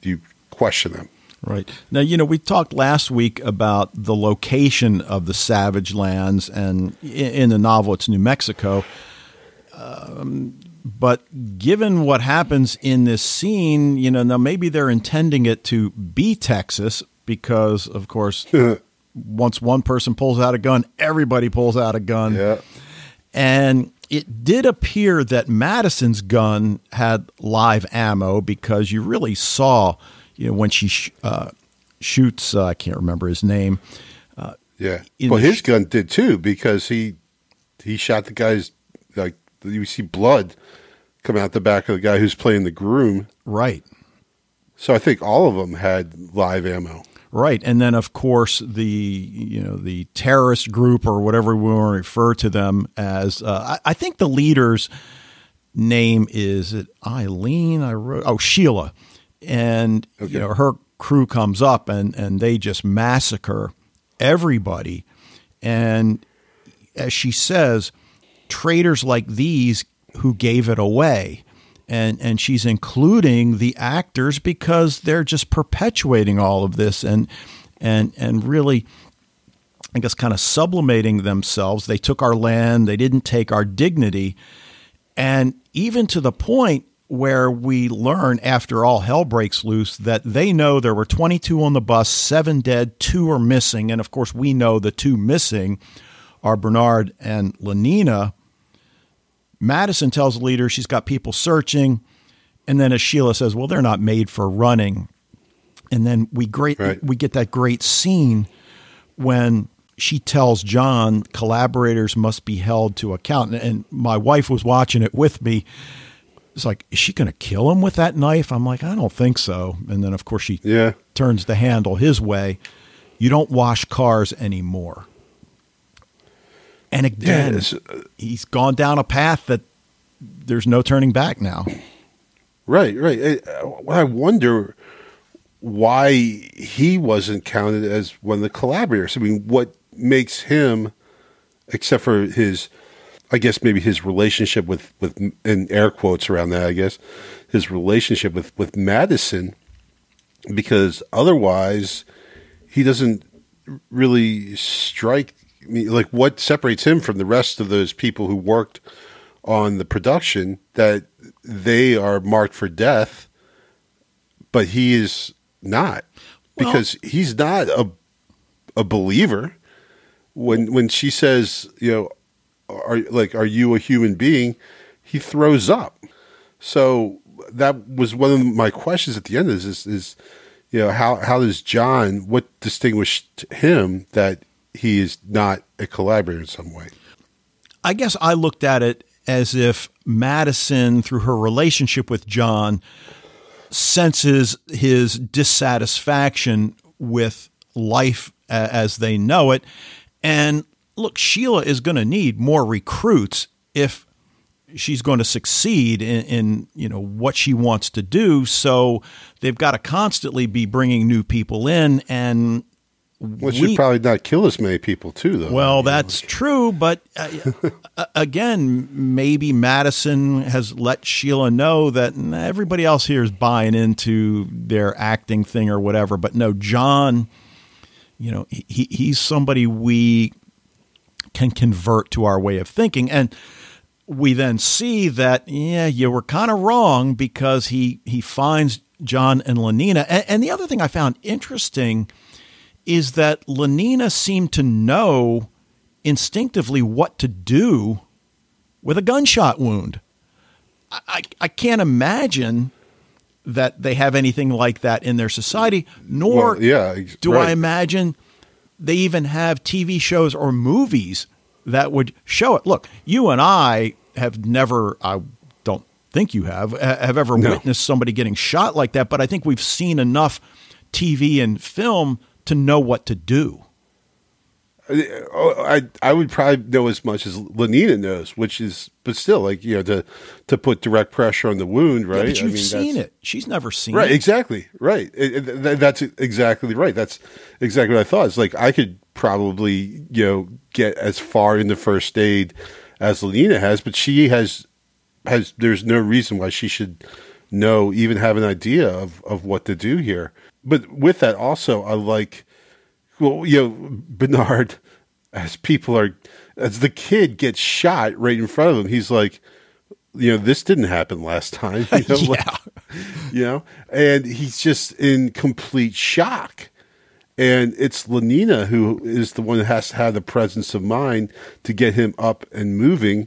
you question them. Right. Now, you know, we talked last week about the location of the Savage Lands, and in the novel, it's New Mexico. Um, but given what happens in this scene, you know, now maybe they're intending it to be Texas because, of course, once one person pulls out a gun, everybody pulls out a gun. Yeah. And it did appear that Madison's gun had live ammo because you really saw, you know, when she sh- uh, shoots, uh, I can't remember his name. Uh, yeah. Well, his sh- gun did too because he he shot the guy's like you see blood come out the back of the guy who's playing the groom. Right. So I think all of them had live ammo. Right, and then of course the you know the terrorist group or whatever we want to refer to them as. Uh, I, I, think the leader's name is it Eileen. I wrote oh Sheila, and okay. you know her crew comes up and and they just massacre everybody, and as she says, traitors like these who gave it away. And, and she's including the actors because they're just perpetuating all of this and and and really I guess kind of sublimating themselves. They took our land, they didn't take our dignity. And even to the point where we learn after all hell breaks loose that they know there were 22 on the bus, seven dead, two are missing. And of course, we know the two missing are Bernard and Lenina. Madison tells the leader she's got people searching. And then as Sheila says, well, they're not made for running. And then we great right. we get that great scene when she tells John collaborators must be held to account. And my wife was watching it with me. It's like, is she going to kill him with that knife? I'm like, I don't think so. And then, of course, she yeah. turns the handle his way. You don't wash cars anymore. And again, yeah, uh, he's gone down a path that there's no turning back now. Right, right. I wonder why he wasn't counted as one of the collaborators. I mean, what makes him, except for his, I guess maybe his relationship with with in air quotes around that, I guess his relationship with with Madison, because otherwise he doesn't really strike me like what separates him from the rest of those people who worked on the production that they are marked for death, but he is not. Because well, he's not a a believer. When when she says, you know, are like, are you a human being? He throws up. So that was one of my questions at the end. Is is, is you know how how does John what distinguished him that he is not a collaborator in some way? I guess I looked at it as if Madison, through her relationship with John, senses his dissatisfaction with life as they know it and look, Sheila is going to need more recruits if she's going to succeed in, in, you know what she wants to do. So they've got to constantly be bringing new people in, and which we, should probably not kill as many people too, though. Well, that's know. true, but uh, again, maybe Madison has let Sheila know that everybody else here is buying into their acting thing or whatever. But no, John you know, he, he's somebody we can convert to our way of thinking. And we then see that, yeah, you were kind of wrong because he, he finds John and Lenina. And, and the other thing I found interesting is that Lenina seemed to know instinctively what to do with a gunshot wound. I, I, I can't imagine that they have anything like that in their society, nor well, yeah, do right. I imagine they even have TV shows or movies that would show it. Look, you and I have never, I don't think you have, uh, have ever no. witnessed somebody getting shot like that, but I think we've seen enough TV and film to know what to do. Uh, oh, I I would probably know as much as Lenina knows, which is, but still, like you know, to to put direct pressure on the wound, right? Yeah, but you've I mean, seen it. She's never seen right, it. Right. Exactly. Right. It, it, that's exactly right. That's exactly what I thought. It's like I could probably you know get as far in the first aid as Lenina has, but she has has. There's no reason why she should know, even have an idea of of what to do here. But with that, also, I like well, you know, Bernard, as people are, as the kid gets shot right in front of him, he's like, you know, this didn't happen last time. You know, yeah. Like, you know, and he's just in complete shock. And it's Lenina who is the one that has to have the presence of mind to get him up and moving,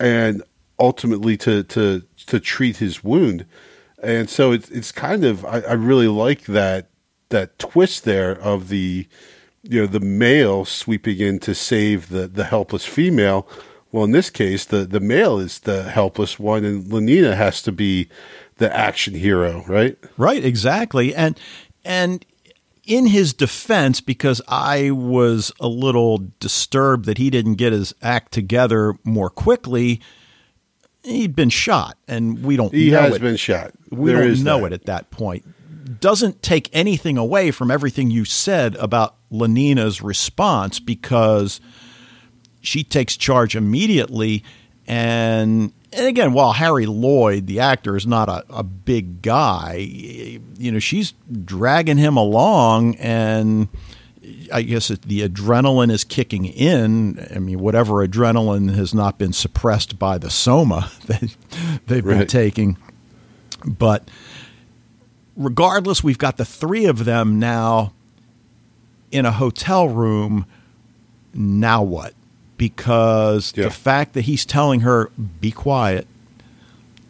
and ultimately to to to treat his wound. And so it's it's kind of I, I really like that that twist there of the you know the male sweeping in to save the the helpless female. Well, in this case, the the male is the helpless one, and Lenina has to be the action hero, right? Right, exactly, and and in his defense, because I was a little disturbed that he didn't get his act together more quickly. He'd been shot, and we don't. He has it. been shot. We there don't know that. it at that point doesn't take anything away from everything you said about Lenina's response because she takes charge immediately. And, and again, while Harry Lloyd, the actor, is not a, a big guy, you know, she's dragging him along and. I guess the adrenaline is kicking in. I mean, whatever adrenaline has not been suppressed by the soma that they've right. been taking But regardless, we've got the three of them now in a hotel room. Now what? Because Yeah. the fact that he's telling her, be quiet,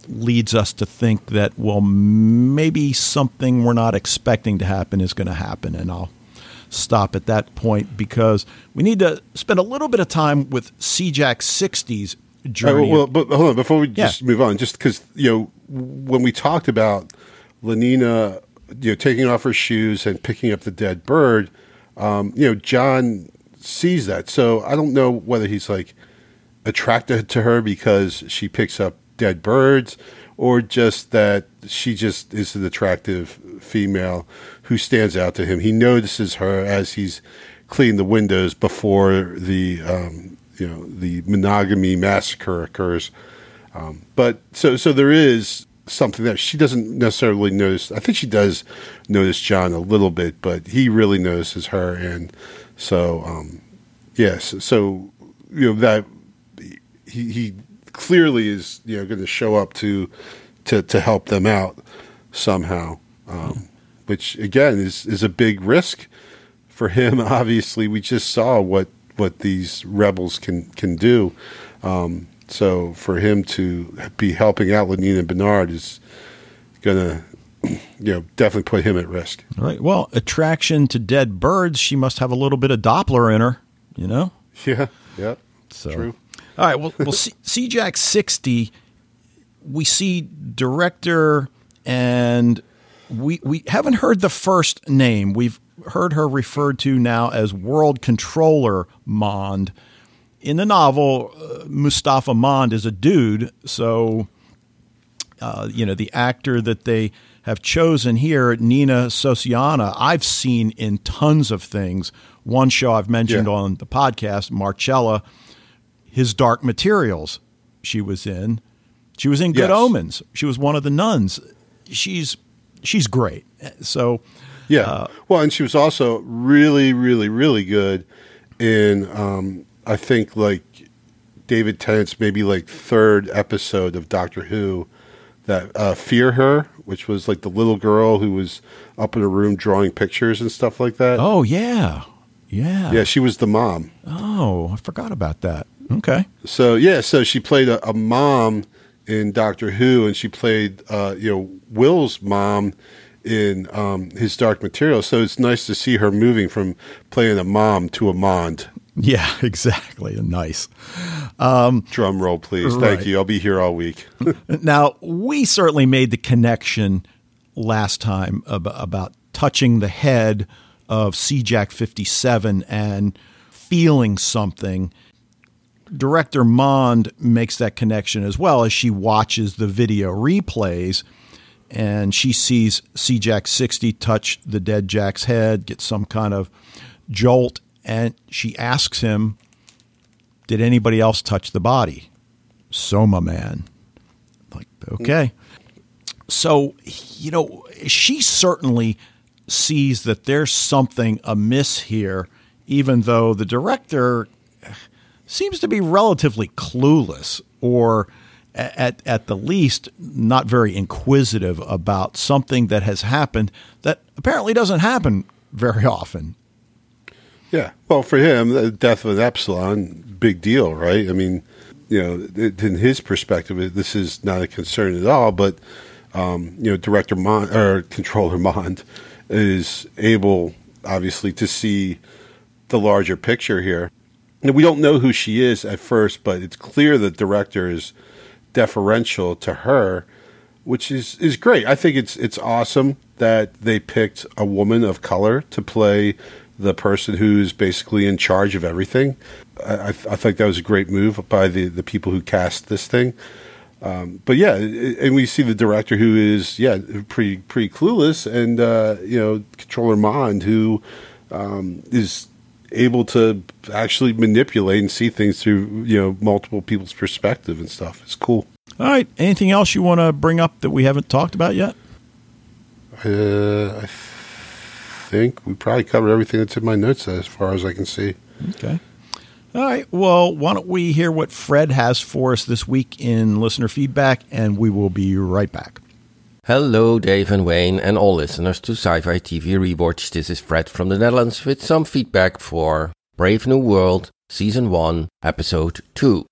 leads us to think that, well, maybe something we're not expecting to happen is going to happen. And I'll stop at that point because we need to spend a little bit of time with CJack 60's Uh, journey. well, but hold on before we Yeah. just move on, just because you know when we talked about Lenina, you know, taking off her shoes and picking up the dead bird, um, you know, John sees that. So I don't know whether he's like attracted to her because she picks up dead birds, or just that she just is an attractive female who stands out to him. He notices her as he's cleaning the windows before the um, you know the monogamy massacre occurs. Um, but so so there is something that she doesn't necessarily notice. I think she does notice John a little bit, but he really notices her, and so um, yes, so you know that he he clearly is you know going to show up to to to help them out somehow, um, which again is is a big risk for him. Obviously, we just saw what what these rebels can can do. Um, so for him to be helping out Lenina Bernard is going to, you know, definitely put him at risk. All right. Well, attraction to dead birds, she must have a little bit of Doppler in her, you know? Yeah, yeah, So, true. All right. Well, well C- CJack 60, we see director, and we, we haven't heard the first name. We've heard her referred to now as World Controller Mond. In the novel, uh, Mustapha Mond is a dude, so uh, you know, the actor that they have chosen here, Nina Sosanya, I've seen in tons of things. One show I've mentioned Yeah. on the podcast, Marcella, his Dark Materials, she was in. She was in Good Yes. Omens. She was one of the nuns. She's she's great. So Yeah. Uh, well, and she was also really, really, really good in, um, I think, like David Tennant's maybe like third episode of Doctor Who that uh, Fear Her, which was like the little girl who was up in a room drawing pictures and stuff like that. oh yeah. Yeah. Yeah, she was the mom. Oh, I forgot about that. Okay. So yeah, so she played a, a mom in Doctor Who, and she played uh, you know Will's mom in um, his Dark Material. So it's nice to see her moving from playing a mom to a mond. Yeah, exactly. Nice. Um, Drum roll, please. Right. Thank you. I'll be here all week. Now, we certainly made the connection last time ab- about touching the head of CJack 57 and feeling something. Director Mond makes that connection as well as she watches the video replays and she sees CJack 60 touch the dead Jack's head, get some kind of jolt, and she asks him, Did anybody else touch the body? Soma man. Like, okay. So, you know, she certainly sees that there's something amiss here, even though the director seems to be relatively clueless or at, at the least not very inquisitive about something that has happened that apparently doesn't happen very often. Yeah. Well, for him, the death of an Epsilon, big deal, right? I mean, you know, in his perspective, this is not a concern at all. But um, you know, director Mond or controller Mond is able, obviously, to see the larger picture here. And we don't know who she is at first, but it's clear the director is deferential to her, which is, is great. I think it's it's awesome that they picked a woman of color to play the person who's basically in charge of everything. I, I, I think that was a great move by the, the people who cast this thing. Um, but yeah, and we see the director who is yeah pretty pretty clueless, and uh, you know controller Mond who um, is able to actually manipulate and see things through you know multiple people's perspective and stuff. It's cool. All right. Anything else you want to bring up that we haven't talked about yet? Uh, I think we probably covered everything that's in my notes as far as I can see. Okay. All right. Well, why don't we hear what Fred has for us this week in listener feedback, and we will be right back. Hello, Dave and Wayne, and all listeners to Sci Fi TV Rewatch. This is Fred from the Netherlands with some feedback for Brave New World, Season 1, Episode 2.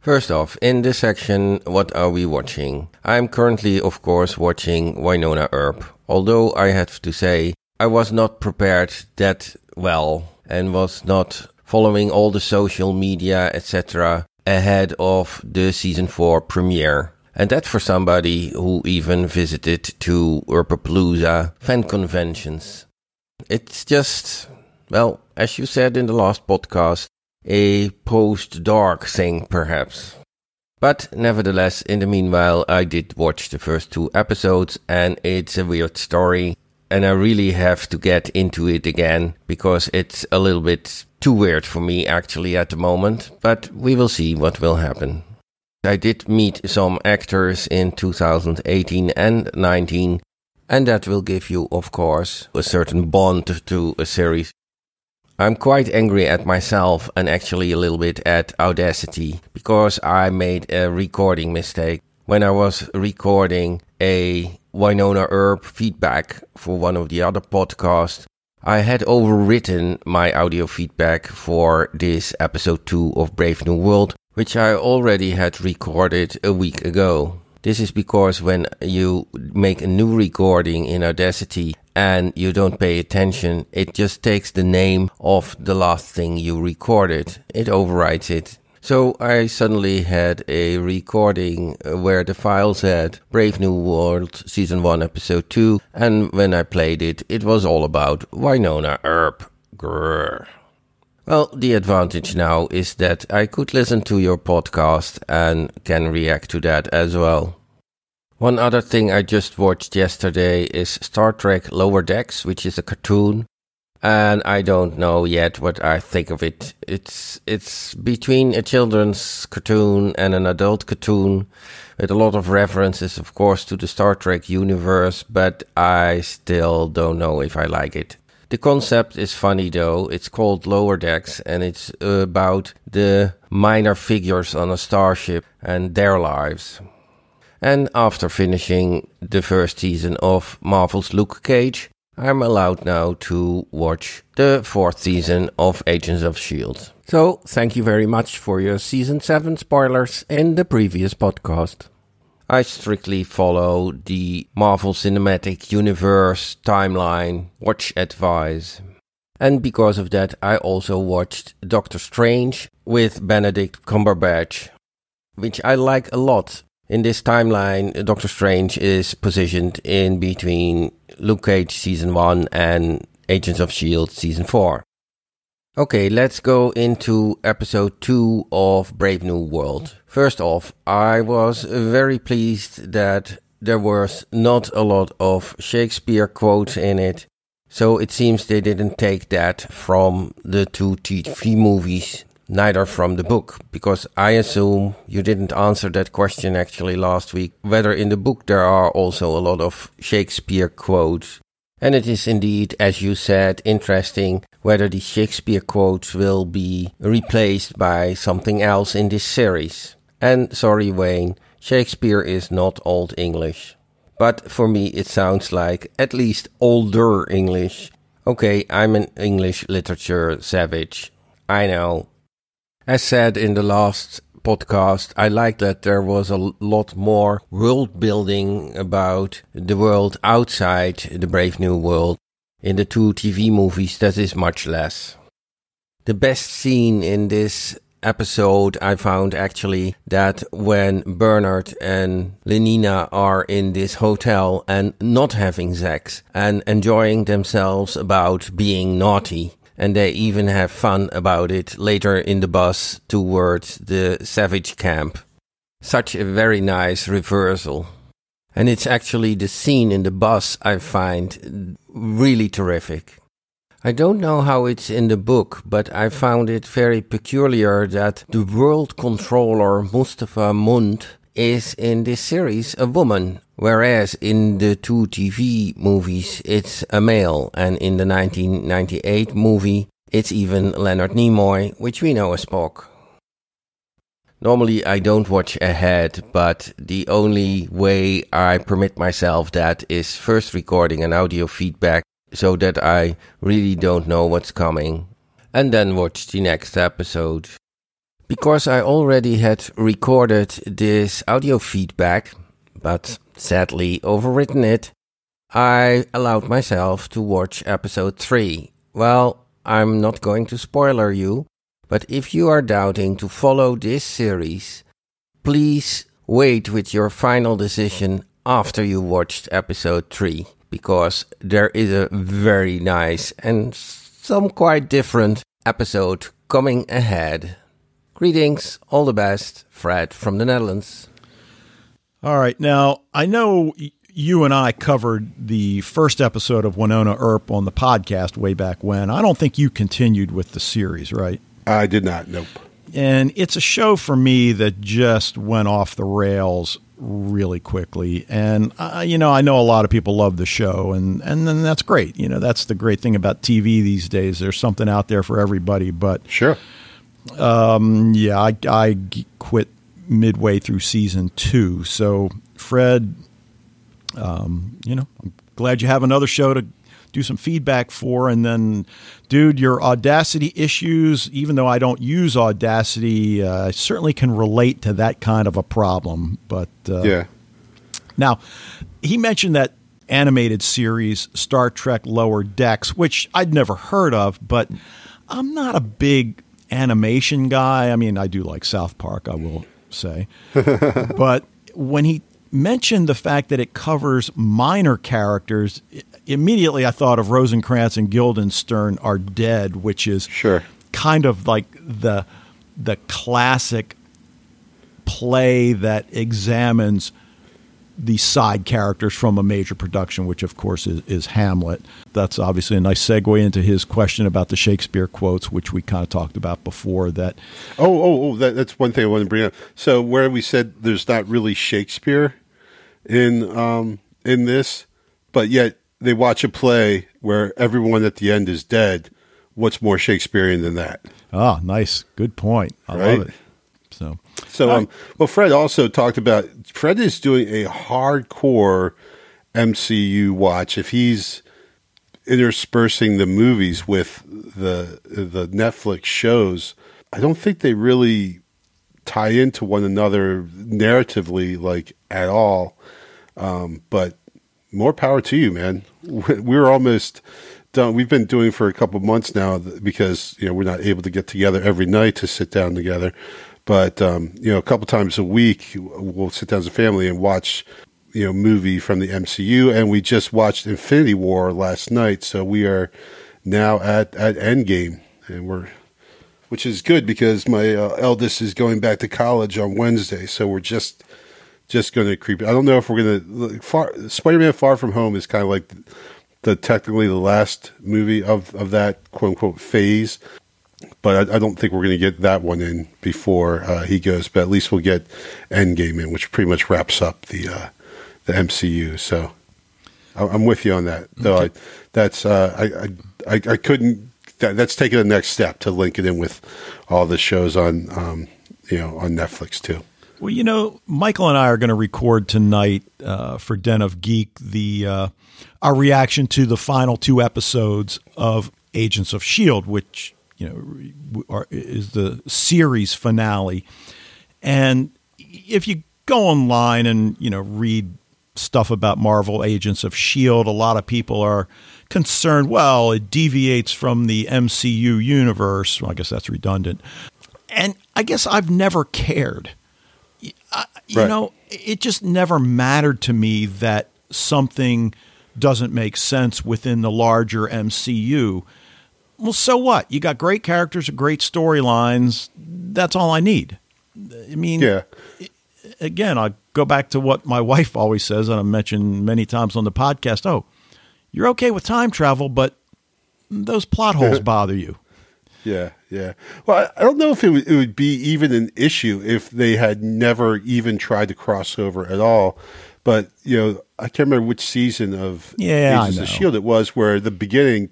First off, in this section, what are we watching? I'm currently, of course, watching Wynonna Earp, although I have to say I was not prepared that well and was not following all the social media, etc., ahead of the season 4 premiere. And that for somebody who even visited two Earpapalooza fan conventions. It's just, well, as you said in the last podcast, a post-dark thing perhaps. But nevertheless, in the meanwhile, I did watch the first two episodes and it's a weird story. And I really have to get into it again because it's a little bit too weird for me actually at the moment. But we will see what will happen. I did meet some actors in 2018 and 19, and that will give you, of course, a certain bond to a series. I'm quite angry at myself and actually a little bit at Audacity because I made a recording mistake. When I was recording a Wynonna Earp feedback for one of the other podcasts, I had overwritten my audio feedback for this episode 2 of Brave New World which I already had recorded a week ago. This is because when you make a new recording in Audacity and you don't pay attention, it just takes the name of the last thing you recorded. It overwrites it. So I suddenly had a recording where the file said Brave New World Season 1 Episode 2 and when I played it, it was all about Wynonna Earp. Grrr. Well, the advantage now is that I could listen to your podcast and can react to that as well. One other thing I just watched yesterday is Star Trek Lower Decks, which is a cartoon, and I don't know yet what I think of it. It's it's between a children's cartoon and an adult cartoon with a lot of references of course to the Star Trek universe, but I still don't know if I like it. The concept is funny though. It's called Lower Decks and it's about the minor figures on a starship and their lives. And after finishing the first season of Marvel's Luke Cage, I'm allowed now to watch the fourth season of Agents of S.H.I.E.L.D. So, thank you very much for your season 7 spoilers in the previous podcast. I strictly follow the Marvel Cinematic Universe timeline, watch advice. And because of that, I also watched Doctor Strange with Benedict Cumberbatch, which I like a lot. In this timeline, Doctor Strange is positioned in between Luke Cage season 1 and Agents of S.H.I.E.L.D. season 4. Okay, let's go into episode 2 of Brave New World. First off, I was very pleased that there was not a lot of Shakespeare quotes in it. So it seems they didn't take that from the two TV movies, neither from the book, because I assume you didn't answer that question actually last week, whether in the book there are also a lot of Shakespeare quotes. And it is indeed, as you said, interesting whether the Shakespeare quotes will be replaced by something else in this series. And sorry, Wayne, Shakespeare is not Old English. But for me, it sounds like at least older English. Okay, I'm an English literature savage. I know. As said in the last podcast, I like that there was a lot more world building about the world outside the Brave New World. In the two TV movies, that is much less. The best scene in this episode, I found actually that when Bernard and Lenina are in this hotel and not having sex and enjoying themselves about being naughty, and they even have fun about it later in the bus towards the Savage camp. Such a very nice reversal. And it's actually the scene in the bus I find really terrific. I don't know how it's in the book, but I found it very peculiar that the world controller Mustapha Mond is in this series a woman, whereas in the two TV movies it's a male, and in the 1998 movie it's even Leonard Nimoy, which we know as Spock. Normally, I don't watch ahead, but the only way I permit myself that is first recording an audio feedback so that I really don't know what's coming, and then watch the next episode. Because I already had recorded this audio feedback, but sadly overwritten it, I allowed myself to watch episode 3. Well, I'm not going to spoiler you, but if you are doubting to follow this series, please wait with your final decision after you watched episode 3 because there is a very nice and some quite different episode coming ahead. Greetings, all the best, Fred from the Netherlands. All right. Now, I know you and I covered the first episode of Wynonna Earp on the podcast way back when. I don't think you continued with the series, right? I did not. Nope. And it's a show for me that just went off the rails really quickly. And uh, you know, I know a lot of people love the show, and and then that's great. You know, that's the great thing about TV these days. There's something out there for everybody. But sure, um, yeah, I, I quit midway through season two. So Fred, um, you know, I'm glad you have another show to do some feedback for. And then, dude, your Audacity issues, even though I don't use Audacity, uh, I certainly can relate to that kind of a problem. But uh, yeah. Now, he mentioned that animated series, Star Trek Lower Decks, which I'd never heard of, but I'm not a big animation guy. I mean, I do like South Park, I will say. but when he mentioned the fact that it covers minor characters, immediately I thought of Rosencrantz and Guildenstern are dead, which is sure kind of like the the classic play that examines the side characters from a major production, which of course is, is, Hamlet. That's obviously a nice segue into his question about the Shakespeare quotes, which we kind of talked about before. That oh oh oh, that, that's one thing I want to bring up. So where we said there's not really Shakespeare in um, in this, but yet they watch a play where everyone at the end is dead. What's more Shakespearean than that? Ah, nice, good point. I right? love it. So, um, well, Fred also talked about Fred is doing a hardcore MCU watch. If he's interspersing the movies with the the Netflix shows, I don't think they really tie into one another narratively like at all. Um, but more power to you, man. We're almost done. We've been doing for a couple months now because you know we're not able to get together every night to sit down together. But um, you know, a couple times a week, we'll sit down as a family and watch you know movie from the MCU. And we just watched Infinity War last night, so we are now at at Endgame, and we're which is good because my uh, eldest is going back to college on Wednesday, so we're just just going to creep. I don't know if we're going to. Far Spider-Man: Far From Home is kind of like the, the technically the last movie of of that quote unquote phase, but I, I don't think we're going to get that one in before uh, he goes. But at least we'll get Endgame in, which pretty much wraps up the uh, the MCU. So I'm with you on that. Though okay. I, that's uh, I, I I couldn't. That, that's taking the next step to link it in with all the shows on um, you know on Netflix too. Well, you know, Michael and I are going to record tonight uh, for Den of Geek the uh, our reaction to the final two episodes of Agents of Shield, which you know are, is the series finale. And if you go online and you know read stuff about Marvel Agents of Shield, a lot of people are concerned. Well, it deviates from the MCU universe. Well, I guess that's redundant. And I guess I've never cared uh, you right. know, it just never mattered to me that something doesn't make sense within the larger MCU. Well, so what? You got great characters, great storylines. That's all I need. I mean, yeah. Again, I go back to what my wife always says, and I mentioned many times on the podcast. Oh, you're okay with time travel, but those plot holes bother you. Yeah, yeah. Well, I don't know if it would, it would be even an issue if they had never even tried to cross over at all. But you know, I can't remember which season of yeah, Agents of Shield it was, where the beginning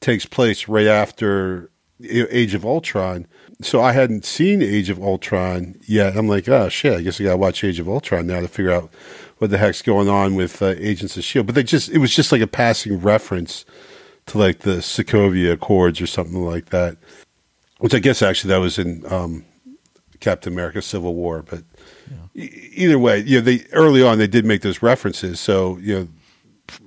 takes place right after Age of Ultron, so I hadn't seen Age of Ultron yet. I'm like, oh shit, I guess I gotta watch Age of Ultron now to figure out what the heck's going on with uh, Agents of Shield. But they just it was just like a passing reference to like the Sokovia Accords or something like that, which I guess actually that was in um, Captain America: Civil War. But yeah. e- either way, you know, they early on they did make those references. So you know,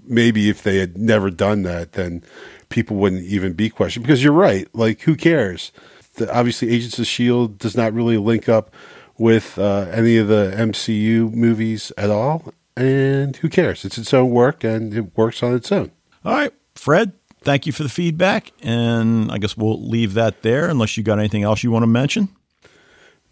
maybe if they had never done that, then people wouldn't even be questioned. Because you're right, like who cares? The, obviously, Agents of Shield does not really link up with uh, any of the MCU movies at all, and who cares? It's its own work, and it works on its own. All right, Fred. Thank you for the feedback, and I guess we'll leave that there unless you got anything else you want to mention.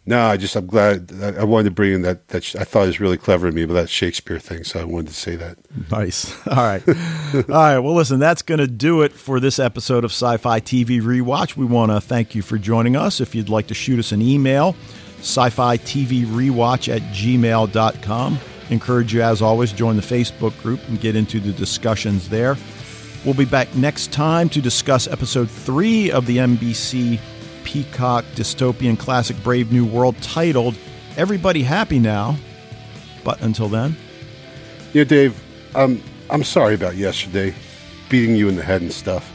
No, I just I'm glad I wanted to bring in that that I thought was really clever of me, but that Shakespeare thing, so I wanted to say that. Nice. All right, all right. Well, listen, that's going to do it for this episode of Sci-Fi TV Rewatch. We want to thank you for joining us. If you'd like to shoot us an email, sci-fi TV rewatch at gmail.com. Encourage you, as always, join the Facebook group and get into the discussions there. We'll be back next time to discuss episode three of the NBC Peacock dystopian classic Brave New World titled Everybody Happy Now. But until then. Yeah, Dave, um, I'm sorry about yesterday, beating you in the head and stuff.